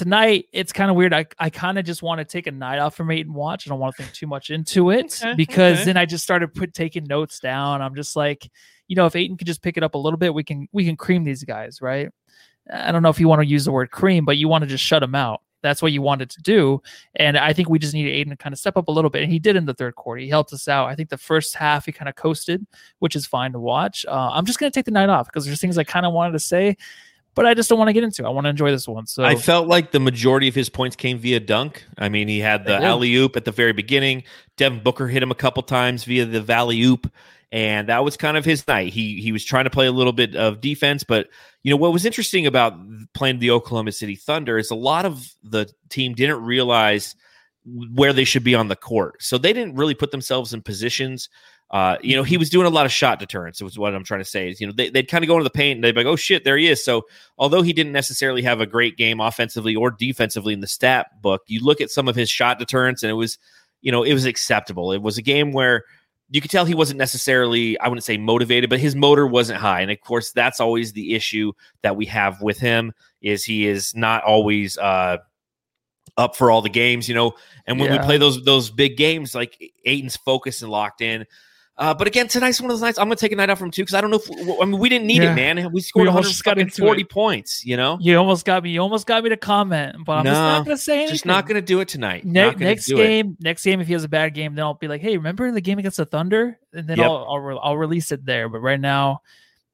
tonight it's kind of weird. I, I kind of just want to take a night off from Ayton watch. I don't want to think too much into it Okay, because okay. then I just started put taking notes down. I'm just like, you know, if Ayton could just pick it up a little bit, we can we can cream these guys, right? I don't know if you want to use the word cream, but you want to just shut them out. That's what you wanted to do. And I think we just needed Ayton to kind of step up a little bit. And he did in the third quarter. He helped us out. I think the first half he kind of coasted, which is fine to watch. Uh, I'm just going to take the night off because there's things I kind of wanted to say, but I just don't want to get into. It. I want to enjoy this one. So I felt like the majority of his points came via dunk. I mean, he had the alley oop at the very beginning. Devin Booker hit him a couple times via the valley oop, and that was kind of his night. He he was trying to play a little bit of defense, but you know what was interesting about playing the Oklahoma City Thunder is a lot of the team didn't realize where they should be on the court, so they didn't really put themselves in positions. Uh, you know, he was doing a lot of shot deterrence. Was what I'm trying to say. Is you know they, they'd kind of go into the paint and they'd be like, "Oh shit, there he is." So although he didn't necessarily have a great game offensively or defensively in the stat book, you look at some of his shot deterrence and it was, you know, it was acceptable. It was a game where you could tell he wasn't necessarily, I wouldn't say motivated, but his motor wasn't high. And of course, that's always the issue that we have with him is he is not always uh up for all the games, you know. And when we play those those big games, like Ayton's focused and locked in. Uh, but again, tonight's one of those nights. I'm gonna take a night off from two because I don't know if I mean we didn't need Yeah. it, man. We scored We almost got into 140 it. points, you know. you almost got me. You almost got me to comment, but I'm just not going to say anything. Just not gonna do it tonight. Ne- next do it. game, next game, if he has a bad game, then I'll be like, "Hey, remember the game against the Thunder?" And then Yep. I'll I'll, re- I'll release it there. But right now,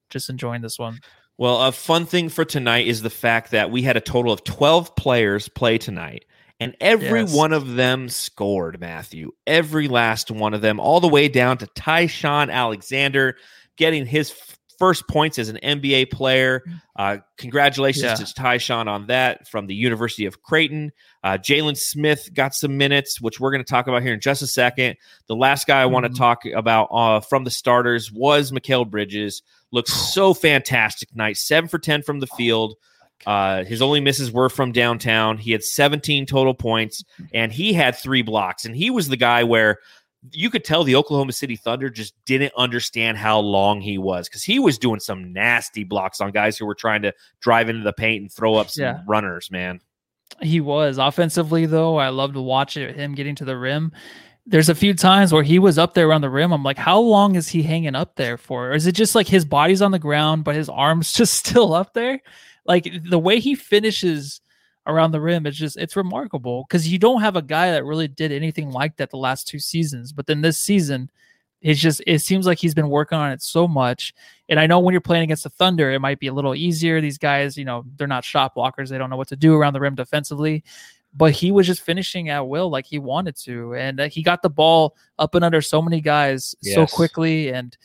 just enjoying this one. Well, a fun thing for tonight is the fact that we had a total of 12 players play tonight, and every Yes. one of them scored, Matthew. Every last one of them, all the way down to Ty-Shon Alexander getting his f- first points as an NBA player. Uh, congratulations Yeah. to Ty-Shon on that from the University of Creighton. Uh, Jalen Smith got some minutes, which we're going to talk about here in just a second. The last guy I want to Mhm. talk about uh, from the starters was Mikal Bridges. Looks <sighs> so fantastic tonight. Seven for 10 from the field. Uh, his only misses were from downtown. He had 17 total points and he had three blocks. And he was the guy where you could tell the Oklahoma City Thunder just didn't understand how long he was because he was doing some nasty blocks on guys who were trying to drive into the paint and throw up some Yeah. runners, man. He was offensively though. I love to watch it. Him getting to the rim. There's a few times where he was up there around the rim. I'm like, how long is he hanging up there for? Or is it just like his body's on the ground, but his arms <laughs> just still up there? Like the way he finishes around the rim is just it's remarkable because you don't have a guy that really did anything like that the last two seasons. But then this season, it's just it seems like he's been working on it so much. And I know when you're playing against the Thunder, it might be a little easier. These guys, you know, they're not shot blockers. They don't know what to do around the rim defensively. But he was just finishing at will like he wanted to. And uh, he got the ball up and under so many guys so quickly. And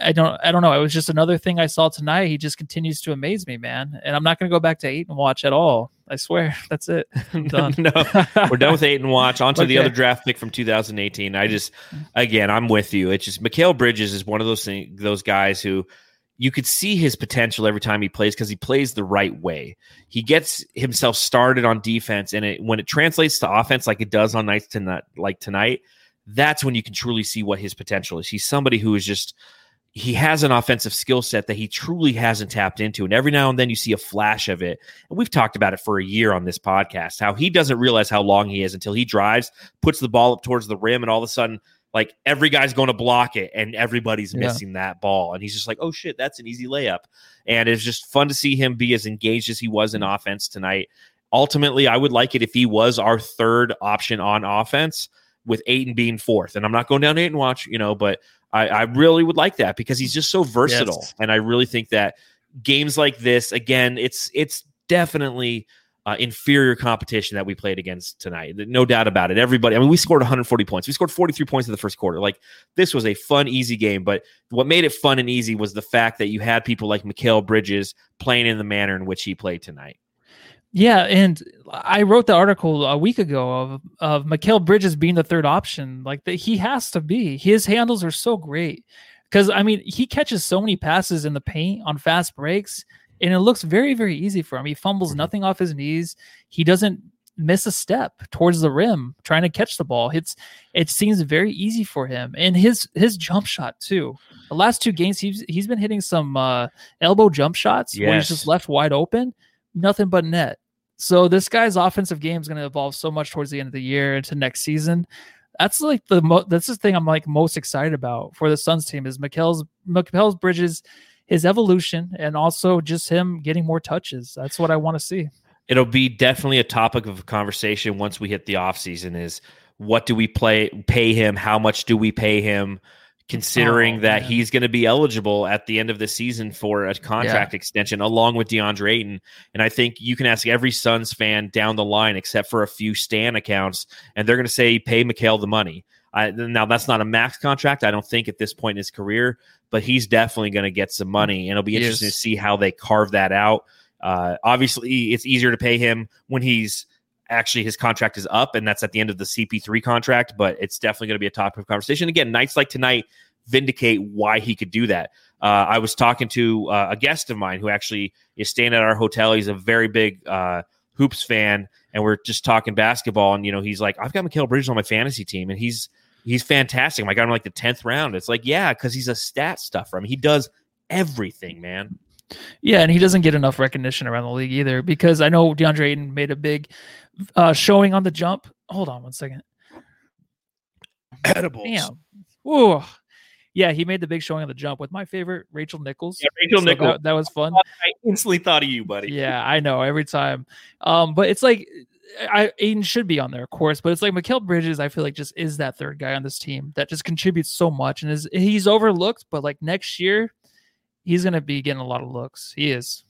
I don't I don't know. It was just another thing I saw tonight. He just continues to amaze me, man. And I'm not gonna go back to Ayton watch at all. I swear. <laughs> That's it. I'm <laughs> done. no, we're done with eight and watch. <laughs> On to the other draft pick from 2018. I just, again, I'm with you. It's just Mikal Bridges is one of those thing, those guys who you could see his potential every time he plays because he plays the right way. He gets himself started on defense, and it when it translates to offense like it does on nights tonight, like tonight, that's when you can truly see what his potential is. He's somebody who is just he has an offensive skill set that he truly hasn't tapped into. And every now and then you see a flash of it. And we've talked about it for a year on this podcast, how he doesn't realize how long he is until he drives, puts the ball up towards the rim, and all of a sudden, like every guy's going to block it and everybody's Yeah. missing that ball. And he's just like, oh shit, that's an easy layup. And it's just fun to see him be as engaged as he was in mm. offense tonight. Ultimately, I would like it if he was our third option on offense with Ayton being fourth. And I'm not going down Ayton watch, you know, but I, I really would like that because he's just so versatile. Yes. And I really think that games like this, again, it's it's definitely uh, inferior competition that we played against tonight. No doubt about it. Everybody, I mean, we scored 140 points. We scored 43 points in the first quarter. Like this was a fun, easy game. But what made it fun and easy was the fact that you had people like Mikal Bridges playing in the manner in which he played tonight. Yeah, and I wrote the article a week ago of of Mikal Bridges being the third option. Like that, he has to be. His handles are so great because I mean he catches so many passes in the paint on fast breaks and it looks very very easy for him he fumbles mm-hmm. nothing off his knees he doesn't miss a step towards the rim trying to catch the ball it's it seems very easy for him and his his jump shot too the last two games he's he's been hitting some uh elbow jump shots yes. where he's just left wide open nothing but net so this guy's offensive game is going to evolve so much towards the end of the year into next season that's like the mo- that's the thing I'm like most excited about for the Suns team is Mikal's Mikal's Bridges his evolution and also just him getting more touches. That's what I want to see. It'll be definitely a topic of conversation once we hit the offseason is what do we play pay him? How much do we pay him? Considering oh, that man. he's going to be eligible at the end of the season for a contract yeah. extension along with DeAndre Ayton. And I think you can ask every Suns fan down the line, except for a few Stan accounts, and they're going to say, pay Mikal the money. I, now that's not a max contract. I don't think at this point in his career, but he's definitely going to get some money, and it'll be interesting yes. to see how they carve that out. Uh, obviously, it's easier to pay him when he's actually his contract is up, and that's at the end of the CP3 contract. But it's definitely going to be a topic of conversation. Again, nights like tonight vindicate why he could do that. Uh, I was talking to uh, a guest of mine who actually is staying at our hotel. He's a very big uh, hoops fan, and we're just talking basketball. And you know, he's like, "I've got Mikal Bridges on my fantasy team, and he's he's fantastic. I got him like the tenth round. It's like, yeah, because he's a stat stuffer. I mean, he does everything, man. Yeah, and he doesn't get enough recognition around the league either because I know DeAndre Ayton made a big uh, showing on the jump. Hold on one second. Edibles. Damn. Ooh. Yeah, he made the big showing on the jump with my favorite Rachel Nichols. Yeah, Rachel so Nichols. That, that, was fun. I instantly thought of you, buddy. Yeah, I know every time. Um, but it's like I Ayton should be on there, of course, but it's like Mikal Bridges. I feel like just is that third guy on this team that just contributes so much and is he's overlooked. But like next year, he's gonna be getting a lot of looks. He is.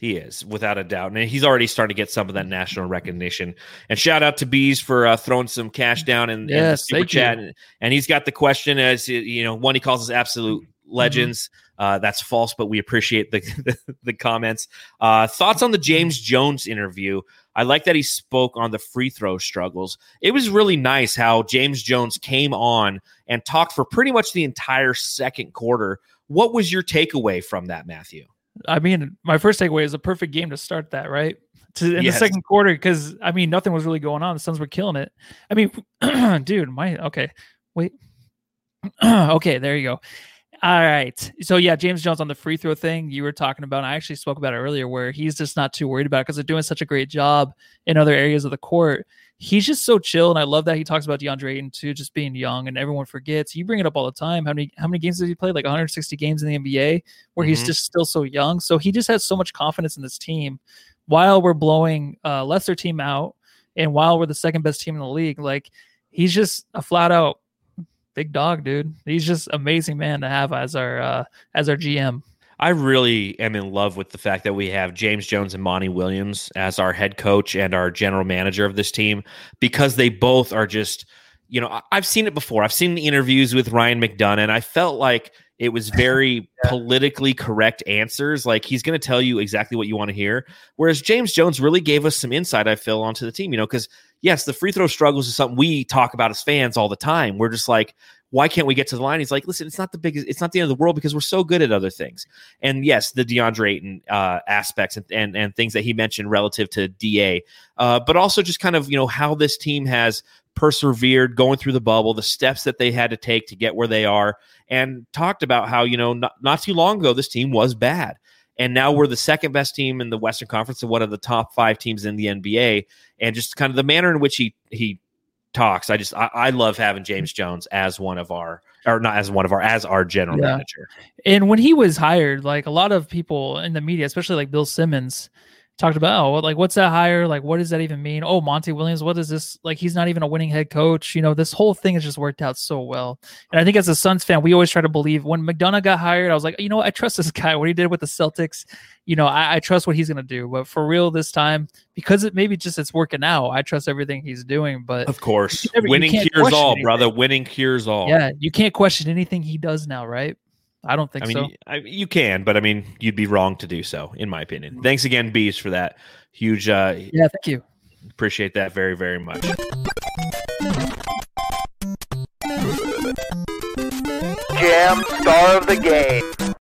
He is without a doubt, and he's already starting to get some of that national recognition. And shout out to Bees for uh, throwing some cash down in, yes, in the super chat. And, and, he's got the question as you know, one he calls us absolute mm-hmm. legends. Mm-hmm. Uh, that's false, but we appreciate the <laughs> the, the comments. Uh, thoughts on the James Jones interview? I like that he spoke on the free throw struggles. It was really nice how James Jones came on and talked for pretty much the entire second quarter. What was your takeaway from that, Matthew? I mean, my first takeaway is a perfect game to start that, right? To, in yes. the second quarter, because I mean, nothing was really going on. The Suns were killing it. I mean, <clears throat> dude, my okay, wait, <clears throat> okay, there you go. All right. So yeah, James Jones on the free throw thing you were talking about. I actually spoke about it earlier, where he's just not too worried about it because they're doing such a great job in other areas of the court. He's just so chill, and I love that he talks about DeAndre Ayton too, just being young, and everyone forgets. You bring it up all the time. How many how many games has he played? Like 160 games in the NBA, where mm-hmm. he's just still so young. So he just has so much confidence in this team, while we're blowing uh, lesser team out, and while we're the second best team in the league. Like he's just a flat out big dog, dude. He's just amazing man to have as our uh, as our GM. I really am in love with the fact that we have James Jones and Monty Williams as our head coach and our general manager of this team because they both are just, you know, I've seen it before. I've seen the interviews with Ryan McDonough, and I felt like it was <laughs> very yeah. politically correct answers. Like he's going to tell you exactly what you want to hear. Whereas James Jones really gave us some insight, I feel, onto the team, you know, because yes, the free throw struggles is something we talk about as fans all the time. We're just like, why can't we get to the line? He's like, listen, it's not the biggest, it's not the end of the world because we're so good at other things. And yes, the DeAndre Ayton uh, aspects and, and, and things that he mentioned relative to DA, uh, but also just kind of you know how this team has persevered going through the bubble, the steps that they had to take to get where they are, and talked about how you know not, not too long ago this team was bad and now we're the second best team in the Western Conference and one of the top five teams in the NBA. And just kind of the manner in which he he talks, I just I, I love having James Jones as one of our or not as one of our as our general yeah. manager. And when he was hired, like a lot of people in the media, especially like Bill Simmons, talked about oh, like what's that hire? Like what does that even mean? Oh, Monty Williams, what is this? Like he's not even a winning head coach. You know, this whole thing has just worked out so well. And I think as a Suns fan, we always try to believe when McDonough got hired, I was like, you know, what? I trust this <laughs> guy. What he did with the Celtics, you know, I, I trust what he's gonna do. But for real this time, because it maybe just it's working out, I trust everything he's doing. But Of course, never- winning cures all, anything. brother. Winning cures all. yeah, you can't question anything he does now, right? I don't think I mean, so. y- I, you can, but I mean, you'd be wrong to do so, in my opinion. Thanks again, Bees, for that huge. Uh, Yeah, thank you. appreciate that very, very much. Jam star of the game.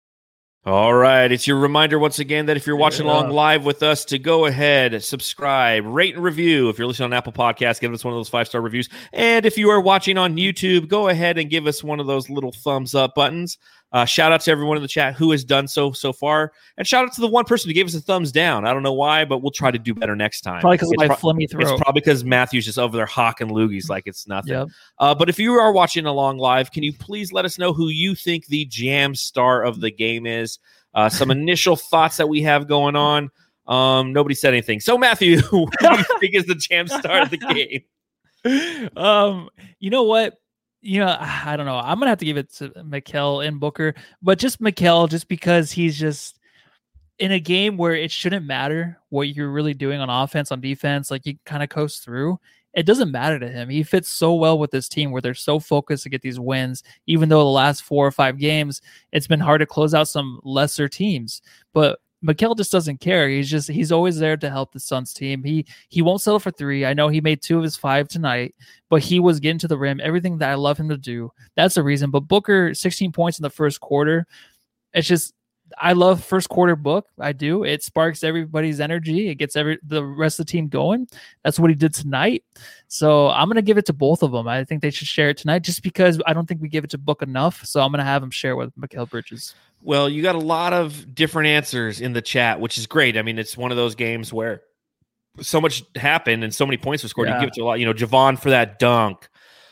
All right. It's your reminder once again that if you're watching Yeah. along live with us, to go ahead, subscribe, rate, and review. If you're listening on Apple Podcasts, give us one of those five star reviews. And if you are watching on YouTube, go ahead and give us one of those little thumbs up buttons. Uh, shout out to everyone in the chat who has done so so far, and shout out to the one person who gave us a thumbs down. I don't know why, but we'll try to do better next time. Probably because my pro- It's throat. probably because Matthew's just over there hawking loogies like it's nothing. Yep. Uh, but if you are watching along live, can you please let us know who you think the jam star of the game is? Uh, some <laughs> initial thoughts that we have going on. Um, nobody said anything. So, Matthew, <laughs> who do you <laughs> think is the jam star of the game? um, you know what? You know, ah, I don't know. I'm gonna have to give it to Mikal and Booker, but just Mikal, just because he's just in a game where it shouldn't matter what you're really doing on offense, on defense, like you kind of coast through. It doesn't matter to him. He fits so well with this team where they're so focused to get these wins, even though the last four or five games, it's been hard to close out some lesser teams. But Mikal just doesn't care. He's just he's always there to help the Suns team. He he won't settle for three. I know he made two of his five tonight, but he was getting to the rim. Everything that I love him to do. That's the reason. But Booker, 16 points in the first quarter. It's just I love first quarter book. I do. It sparks everybody's energy. It gets every the rest of the team going. That's what he did tonight. So I'm gonna give it to both of them. I think they should share it tonight, just because I don't think we give it to Book enough. So I'm gonna have him share with Mikal Bridges. Well, you got a lot of different answers in the chat, which is great. I mean, it's one of those games where so much happened and so many points were scored. You give it to a lot. You know, Jevon for that dunk.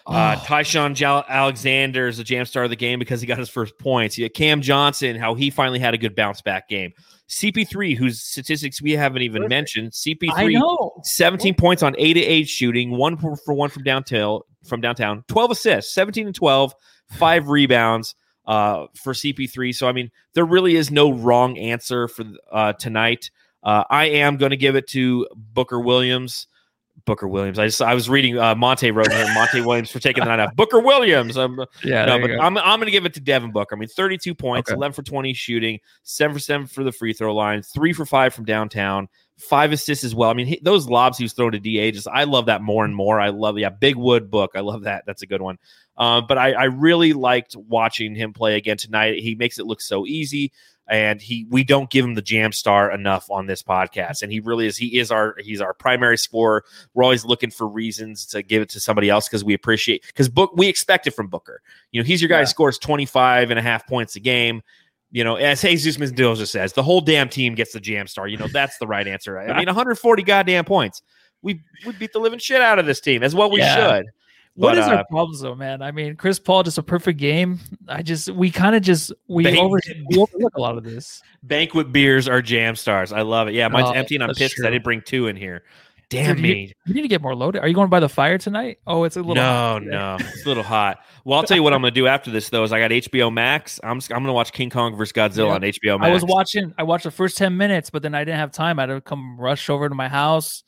Uh, Oh. Ty-Shon Jal- Alexander is the jam star of the game because he got his first points. You Cam Johnson, how he finally had a good bounce back game. CP3, whose statistics we haven't even Perfect. mentioned. CP3, know. 17 points on 8 to 8 shooting, one for, for one from downtown, from downtown, 12 assists, 17 and 12, five rebounds uh, for CP3. So, I mean, there really is no wrong answer for uh, tonight. Uh, I am going to give it to Booker Williams. Booker Williams. I just I was reading uh, Monty wrote here Monty Williams for taking the night off. Booker Williams. Um, <laughs> Yeah. no, but go. I'm I'm going to give it to Devin Booker. I mean, 32 points, Okay. 11 for 20 shooting, seven for seven for the free throw line, three for five from downtown, five assists as well. I mean, he, those lobs he was throwing to Da, just I love that more and more. I love yeah, Big Wood book. I love that. That's a good one. Um, but I, I really liked watching him play again tonight. He makes it look so easy. And he, we don't give him the jam star enough on this podcast, and he really is. He is our, he's our primary scorer. We're always looking for reasons to give it to somebody else because we appreciate because book we expect it from Booker. You know, he's your guy who Yeah. scores 25 and a half points a game. You know, as Jesus Mendoza says, the whole damn team gets the jam star. You know, that's the right answer. I mean, 140 goddamn points. We we beat the living shit out of this team. as well we Yeah. should. What But, is uh, our problems though, man? I mean, Chris Paul just a perfect game. I just we kind of just we Bank- over <laughs> we overlook a lot of this. Banquet beers are jam stars. I love it. Yeah, mine's Oh, empty and I'm pissed pissed 'cause I didn't bring two in here. Damn Dude, you- me. We need to get more loaded. Are you going by the fire tonight? Oh, it's a little No, hot no, it's a little hot. Well, I'll tell you what I'm going to do after this though. Is I got HBO Max. I'm just, I'm going to watch King Kong versus Godzilla Yeah. on HBO Max. I was watching. I watched the first ten minutes, but then I didn't have time. I had to come rush over to my house,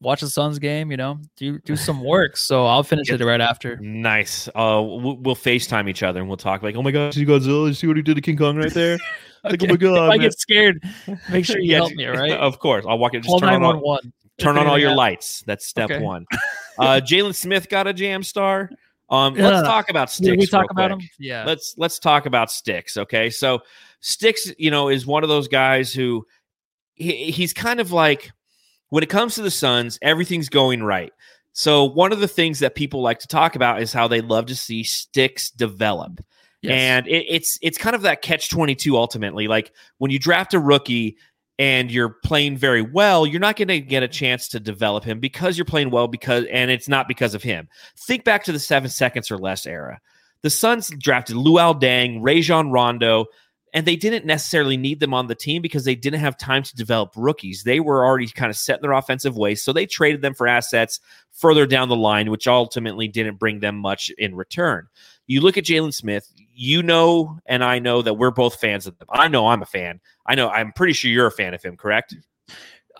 watch the Suns game. You know, do do some work. So I'll finish it right after. Nice. Uh, we'll, we'll FaceTime each other and we'll talk like, oh my god, see Godzilla, you see what he did to King Kong right there? <laughs> Like, oh my God, If I man. get scared, make sure you help me. <laughs> Right. Of course, I'll walk in. Just Call turn on, one all, one. turn on all your <laughs> lights. That's step Okay. one. Uh, Jalen Smith got a jam star. Um, Yeah. let's talk about sticks. Did we talk about quick. him? Yeah. let's let's talk about sticks okay so sticks you know is one of those guys who he, he's kind of like when it comes to the suns everything's going right. So one of the things that people like to talk about is how they love to see sticks develop. Yes. and it, it's it's kind of that catch 22 ultimately. Like when you draft a rookie and you're playing very well you're not going to get a chance to develop him because you're playing well because and it's not because of him. Think back to the seven seconds or less era. The Suns drafted Luol Deng, Rajon Rondo, and they didn't necessarily need them on the team because they didn't have time to develop rookies. They were already kind of set in their offensive ways, so they traded them for assets further down the line, which ultimately didn't bring them much in return. You look at Jalen Smith, you know, and I know that we're both fans of them. I know I'm a fan. I know I'm pretty sure you're a fan of him, correct?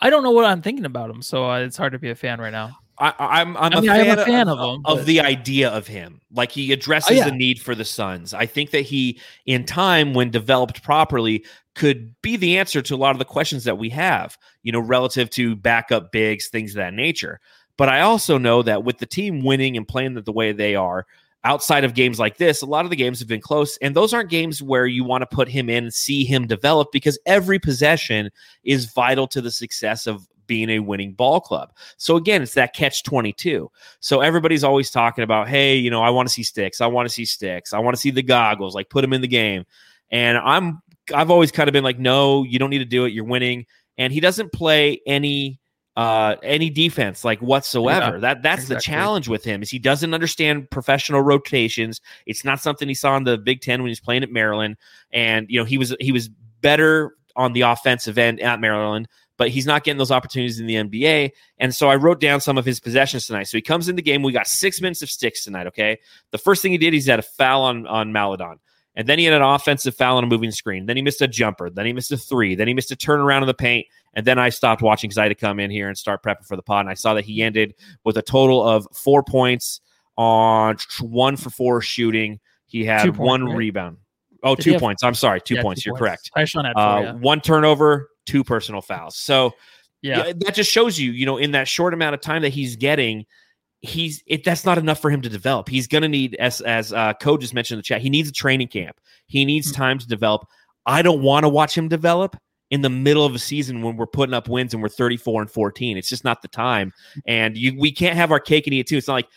I don't know what I'm thinking about him, so uh, it's hard to be a fan right now. I, am I'm, I'm I mean, a fan a fan of, of him, of the idea of him. Like he addresses Oh, yeah. the need for the Suns. I think that he, in time, when developed properly, could be the answer to a lot of the questions that we have. You know, relative to backup bigs, things of that nature. But I also know that with the team winning and playing the way they are, outside of games like this, a lot of the games have been close. And those aren't games where you want to put him in and see him develop because every possession is vital to the success of being a winning ball club. So again, it's that catch 22. So everybody's always talking about, hey, you know, I want to see sticks. I want to see sticks. I want to see the goggles, like put them in the game. And I'm I've always kind of been like, no, you don't need to do it. You're winning. And he doesn't play any uh any defense like whatsoever. Yeah, that that's the challenge with him is he doesn't understand professional rotations. It's not something he saw in the Big 10 when he was playing at Maryland and you know he was he was better on the offensive end at Maryland, but he's not getting those opportunities in the NBA. And so I wrote down some of his possessions tonight. So he comes in the game. We got six minutes of sticks tonight. Okay. The first thing he did, he's had a foul on on Maledon. And then he had an offensive foul on a moving screen. Then he missed a jumper. Then he missed a three. Then he missed a turnaround in the paint. And then I stopped watching because I had to come in here and start prepping for the pod. And I saw that he ended with a total of four points on one for four shooting. He had points, one right? rebound. Oh, Did two he have- points. I'm sorry. Two Yeah, points. You're correct. Ty-Shon had four, Uh, yeah. One turnover, two personal fouls. So yeah. yeah, that just shows you, you know, in that short amount of time that he's getting, he's it. That's not enough for him to develop. He's going to need, as as uh, Code just mentioned in the chat, he needs a training camp. He needs Mhm. time to develop. I don't want to watch him develop in the middle of a season when we're putting up wins and we're 34 and 14. It's just not the time. And you we can't have our cake and eat it too. It's not like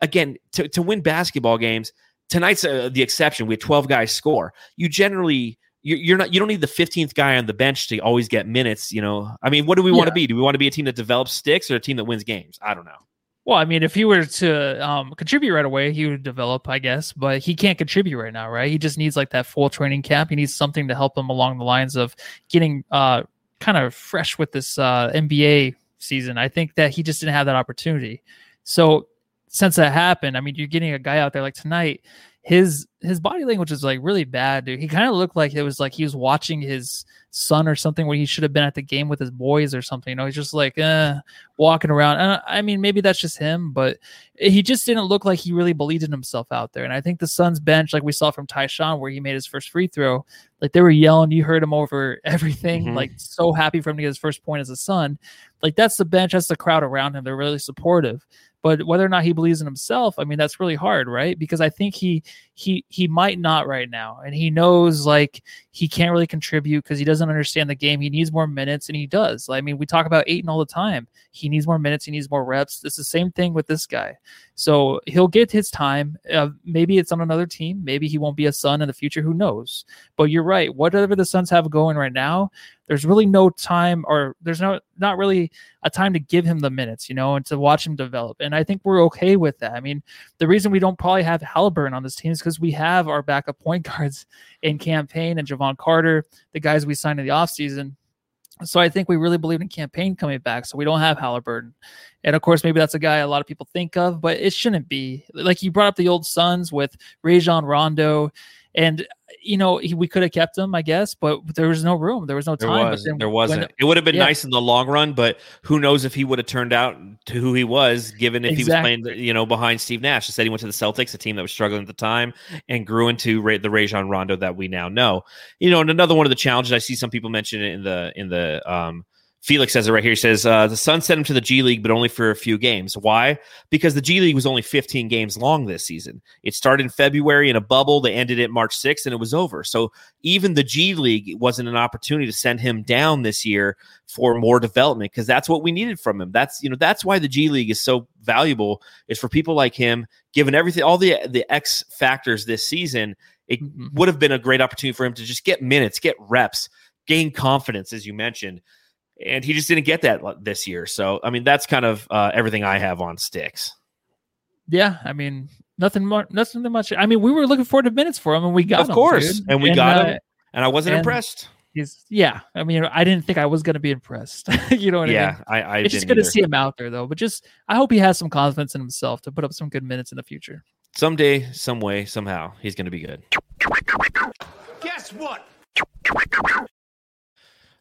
again to, to win basketball games. Tonight's uh, the exception. We had 12 guys score. You generally you're, not you don't need the 15th guy on the bench to always get minutes. You know, I mean, what do we want to be? Do we want to be a team that develops sticks or a team that wins games? I don't know. Well, I mean, if he were to um, contribute right away, he would develop, I guess. But he can't contribute right now, right? He just needs like that full training camp. He needs something to help him along the lines of getting uh, kind of fresh with this uh, NBA season. I think that he just didn't have that opportunity. So since that happened, I mean, you're getting a guy out there like tonight. His his body language is like really bad, dude. He kind of looked like it was like he was watching his son or something where he should have been at the game with his boys or something. You know, he's just like uh, walking around. And I mean, maybe that's just him, but he just didn't look like he really believed in himself out there. And I think the Suns bench, like we saw from Ty-Shon, where he made his first free throw, like they were yelling. You heard him over everything. Mhm. Like so happy for him to get his first point as a Sun. Like that's the bench, that's the crowd around him. They're really supportive. But whether or not he believes in himself, I mean, that's really hard, right? Because I think he he he might not right now, and he knows like he can't really contribute because he doesn't understand the game. He needs more minutes, and he does. I mean, we talk about Ayton all the time. He needs more minutes. He needs more reps. It's the same thing with this guy. So he'll get his time. Uh, maybe it's on another team. Maybe he won't be a Sun in the future. Who knows? But you're right. Whatever the Suns have going right now, there's really no time, or there's no not really a time to give him the minutes, you know, and to watch him develop. And I think we're okay with that. I mean, the reason we don't probably have Halliburton on this team is because we have our backup point <laughs> guards in Cam Payne and Jevon Carter, the guys we signed in the offseason. So I think we really believe in Cam Payne coming back. So we don't have Halliburton. And of course, maybe that's a guy a lot of people think of, but it shouldn't be. Like you brought up the old Suns with Rajon Rondo. And you know, he, we could have kept him, I guess, but there was no room. There was no There time. But was then there wasn't. it would have been yeah. nice in the long run, but who knows if he would have turned out to who he was, given if he was playing, you know, behind Steve Nash. Instead, he went to the Celtics, a team that was struggling at the time, and grew into Ra- the Rajon Rondo that we now know. You know, and another one of the challenges I see some people mention it in the in the um, Felix says it right here. He says uh, the Suns sent him to the G League, but only for a few games. Why? Because the G League was only 15 games long this season. It started in February in a bubble. They ended it March 6th, and it was over. So even the G League wasn't an opportunity to send him down this year for more development because that's what we needed from him. That's you know that's why the G League is so valuable is for people like him. Given everything, all the the X factors this season, it Mhm. would have been a great opportunity for him to just get minutes, get reps, gain confidence, as you mentioned. And he just didn't get that this year. So, I mean, that's kind of uh, everything I have on sticks. Yeah, I mean, nothing more, nothing much. I mean, we were looking forward to minutes for him, and we got Of him, course, dude. and we got him. and I wasn't And- impressed. He's yeah. I mean, I didn't think I was gonna be impressed. <laughs> you know what I mean? Yeah, I, I it's just didn't good to see him out there though. But just I hope he has some confidence in himself to put up some good minutes in the future. Someday, some way, somehow, he's going to be good. Guess what?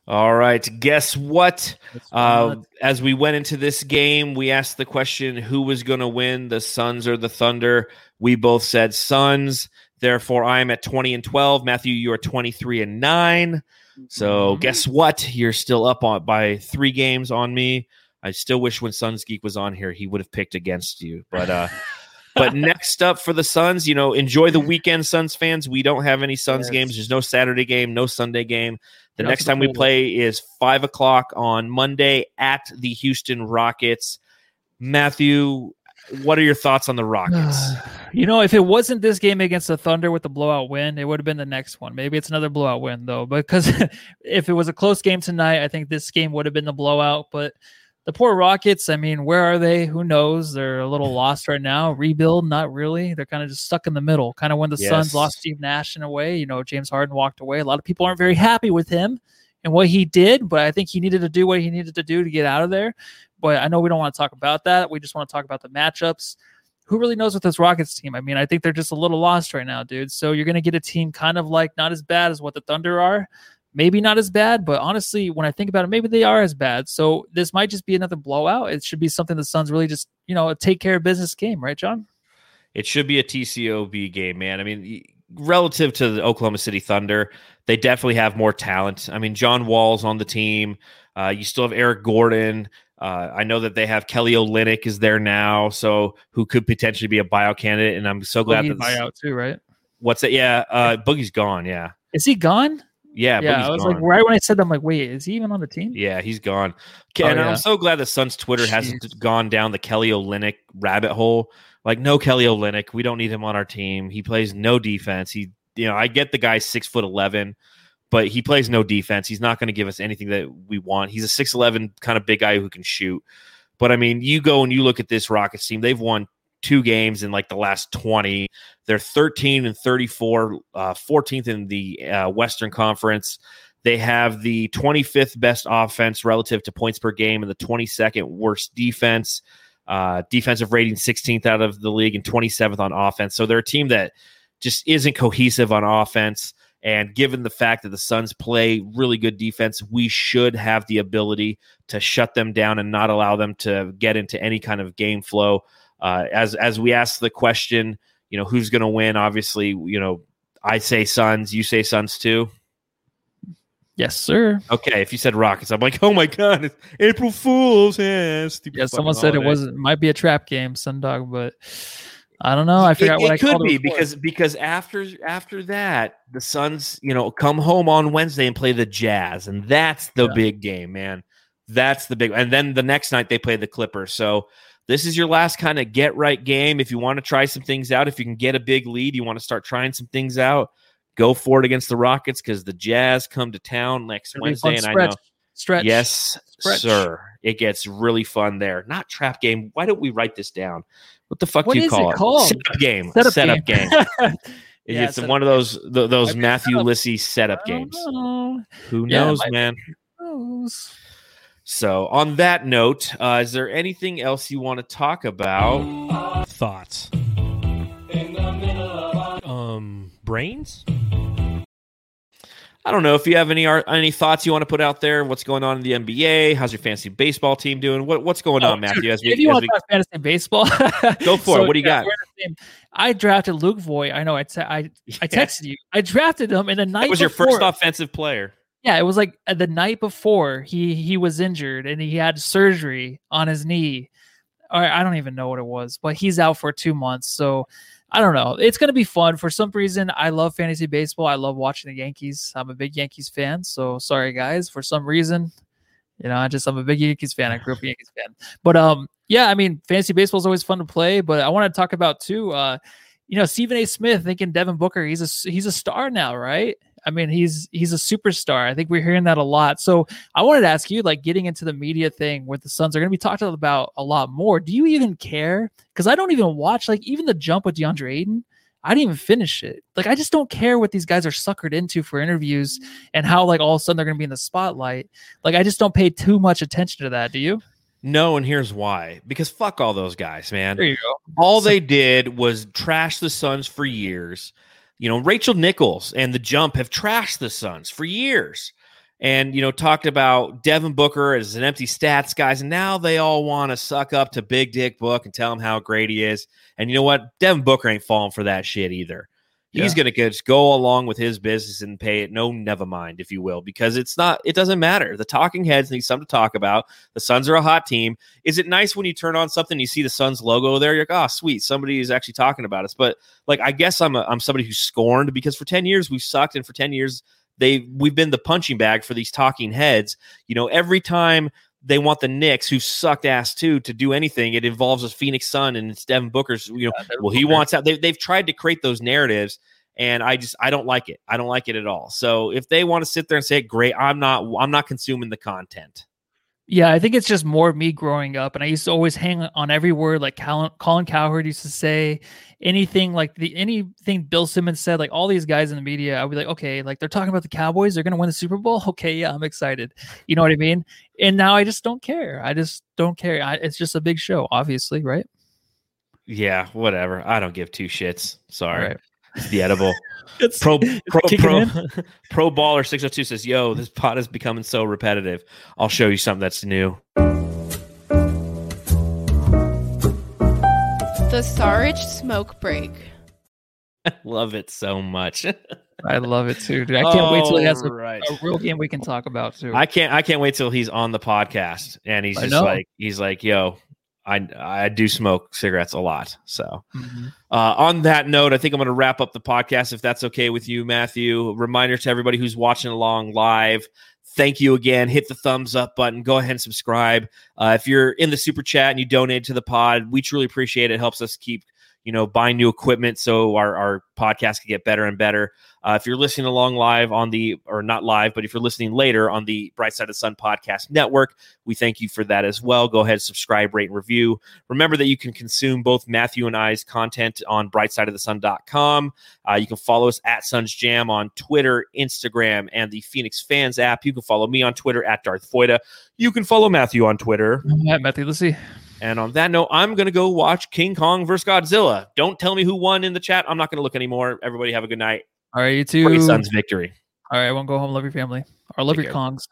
All right. Guess what? Uh, as we went into this game, we asked the question who was going to win, the Suns or the Thunder. We both said Suns. Therefore, I'm at 20 and 12. Matthew, you are 23 and 9. So, Mhm. guess what? You're still up on by three games on me. I still wish when Suns Geek was on here, he would have picked against you. But uh <laughs> but next up for the Suns, you know, enjoy the weekend, Suns fans. We don't have any Suns Yes. games. There's no Saturday game, no Sunday game. The next the time we play is five o'clock on Monday at the Houston Rockets. Matthew, what are your thoughts on the Rockets? <sighs> you know, if it wasn't this game against the Thunder with the blowout win, it would have been the next one. Maybe it's another blowout win though, because <laughs> if it was a close game tonight, I think this game would have been the blowout. But the poor Rockets, I mean, where are they? Who knows? They're a little <laughs> lost right now. Rebuild, not really. They're kind of just stuck in the middle. Kind of when the Suns lost Steve Nash in a way. You know, James Harden walked away. A lot of people aren't very happy with him and what he did, but I think he needed to do what he needed to do to get out of there. But I know we don't want to talk about that. We just want to talk about the matchups who really knows with this Rockets team? I mean, I think they're just a little lost right now, dude. So you're going to get a team kind of like not as bad as what the Thunder are. Maybe not as bad, but honestly, when I think about it, maybe they are as bad. So this might just be another blowout. It should be something the Suns really just, you know, a take care of business game, right, John? It should be a TCOB game, man. I mean, relative to the Oklahoma City Thunder, they definitely have more talent. I mean, John Wall's on the team. Uh, you still have Eric Gordon. Uh, I know that they have Kelly Olynyk is there now, so who could potentially be a bio candidate. And I'm so glad Boogie that buyout too, right? what's it? Yeah, uh, Boogie's gone. Yeah, Is he gone? Yeah, Yeah, I was gone. like, right when I said that, I'm like, wait, is he even on the team? Yeah, he's gone. Okay, Oh, and yeah. I'm so glad the Suns Twitter hasn't gone down the Kelly Olynyk rabbit hole. Like, no Kelly Olynyk. We don't need him on our team. He plays no defense. He, you know, I get the guy's six foot eleven, but he plays no defense. He's not going to give us anything that we want. He's a six eleven kind of big guy who can shoot. But I mean, you go and you look at this Rockets team. They've won two games in like the last 20. They're 13 and 34, uh, 14th in the uh, Western Conference. They have the 25th best offense relative to points per game and the 22nd worst defense. Uh, defensive rating 16th out of the league and 27th on offense. So they're a team that just isn't cohesive on offense. And given the fact that the Suns play really good defense, we should have the ability to shut them down and not allow them to get into any kind of game flow. Uh, as as we ask the question, you know, who's going to win? Obviously, you know, I say Suns, you say Suns too. Yes, sir. Okay, if you said Rockets, I'm like, oh my god, it's April Fools! Yeah, Yeah, someone said it holiday. was might be a trap game, Sundog, but I don't know. I It- forgot it, what I could be before. because because after after that, the Suns, you know, come home on Wednesday and play the Jazz, and that's the Yeah. big game, man. That's the big, and then the next night they play the Clippers. So this is your last kind of get right game. If you want to try some things out, if you can get a big lead, you want to start trying some things out. Go for it against the Rockets because the Jazz come to town next It'll be a fun Wednesday, and I know stretch. Stretch. Yes, Stretch. sir. It gets really fun there. Not trap game. Why don't we write this down? What the fuck What do you is call it called? Setup game. Setup, Setup game. game. <laughs> Yeah, it's one of those th- those Matthew setup. Lissy setup games. know. Who knows, be. man? Knows. So, on that note, uh, is there anything else you want to talk about? Thoughts. Um, brains. I don't know if you have any any thoughts you want to put out there. What's going on in the NBA? How's your fantasy baseball team doing? What what's going Oh, on, Matthew? dude, as we, if you as want we to talk fantasy baseball, <laughs> Go for it. What do you got? we're the same. I drafted Luke Voit. I know. I te- I, I <laughs> texted you. I drafted him in the night. that was your first offensive player. Yeah, it was like uh, the night before he he was injured and he had surgery on his knee. Or I don't even know what it was, but he's out for two months. So I don't know. It's gonna be fun. For some reason, I love fantasy baseball. I love watching the Yankees. I'm a big Yankees fan. So sorry guys. For some reason, you know, I just I'm a big Yankees fan. I grew up a Yankees fan. But um, yeah, I mean, fantasy baseball is always fun to play. But I want to talk about too. Uh, you know, Stephen A. Smith thinking Devin Booker, he's a he's a star now, right? I mean, he's he's a superstar. I think we're hearing that a lot. So I wanted to ask you, like, getting into the media thing where the Suns are going to be talked about a lot more. Do you even care? Because I don't even watch like even the jump with DeAndre Ayton. I didn't even finish it. Like I just don't care what these guys are suckered into for interviews and how like all of a sudden they're going to be in the spotlight. Like I just don't pay too much attention to that. Do you? No, and here's why. Because fuck all those guys, man. There you go. All they did was trash the Suns for years. You know, Rachel Nichols and the Jump have trashed the Suns for years. And, you know, talked about Devin Booker as an empty stats guys. And now they all want to suck up to Big Dick Book and tell him how great he is. And you know what? Devin Booker ain't falling for that shit either. He's Yeah. going to just go along with his business and pay it no never mind, if you will, because it's not, it doesn't matter. The talking heads need something to talk about. The Suns are a hot team. Is it nice when you turn on something, you see the Suns logo there? You're like, oh, sweet. Somebody is actually talking about us. But like, I guess I'm, a, I'm somebody who's scorned because for 10 years we've sucked. And for 10 years, they we've been the punching bag for these talking heads. You know, every time they want the Knicks, who sucked ass too, to do anything, it involves a Phoenix Sun and it's Devin Booker's. You know, Yeah, well, he wants out. They, they've tried to create those narratives, and I just I don't like it. I don't like it at all. So if they want to sit there and say, "Great," I'm not. I'm not consuming the content. Yeah, I think it's just more of me growing up, and I used to always hang on every word like Colin, Colin Cowherd used to say. Anything like the anything Bill Simmons said, like all these guys in the media, I'd be like, okay, like they're talking about the Cowboys, they're gonna win the Super Bowl. <laughs> Okay, yeah, I'm excited. You know what I mean? And now I just don't care. I just don't care. I, it's just a big show, obviously, right? Yeah, whatever. I don't give two shits. Sorry, right. It's the edible. <laughs> It's Pro pro <laughs> pro, <laughs> pro baller six hundred two says, "Yo, this pot is becoming so repetitive. I'll show you something that's new." The Sarge Smoke Break. I love it so much. I love it too, dude. I can't wait till he has a, Alright. a real game we can talk about too. I can't. I can't wait till he's on the podcast and he's I just know. like, he's like, "Yo, I I do smoke cigarettes a lot." So, Mhm. uh, on that note, I think I'm going to wrap up the podcast if that's okay with you, Matthew. Reminder to everybody who's watching along live. Thank you again. Hit the thumbs up button. Go ahead and subscribe. Uh, if you're in the super chat and you donate to the pod, we truly appreciate it. It helps us keep you know buying new equipment so our, our podcast can get better and better. Uh, if you're listening along live on the or not live but if you're listening later on the bright side of the sun podcast network we thank you for that as well. Go ahead subscribe rate and review. Remember that you can consume both matthew and i's content on brightsideofthesun.com uh, you can follow us at suns jam on twitter instagram and the phoenix fans app. You can follow me on twitter at darth Foyda. you can follow matthew on twitter. Matthew, let's see. And on that note, I'm going to go watch King Kong versus Godzilla. Don't tell me who won in the chat. I'm not going to look anymore. Everybody have a good night. All right, you too. Suns victory. All right, I won't go home. Love your family. Or love Take your care. Kongs.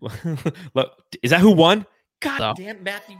<laughs> Look, Is that who won? God No. damn, Matthew.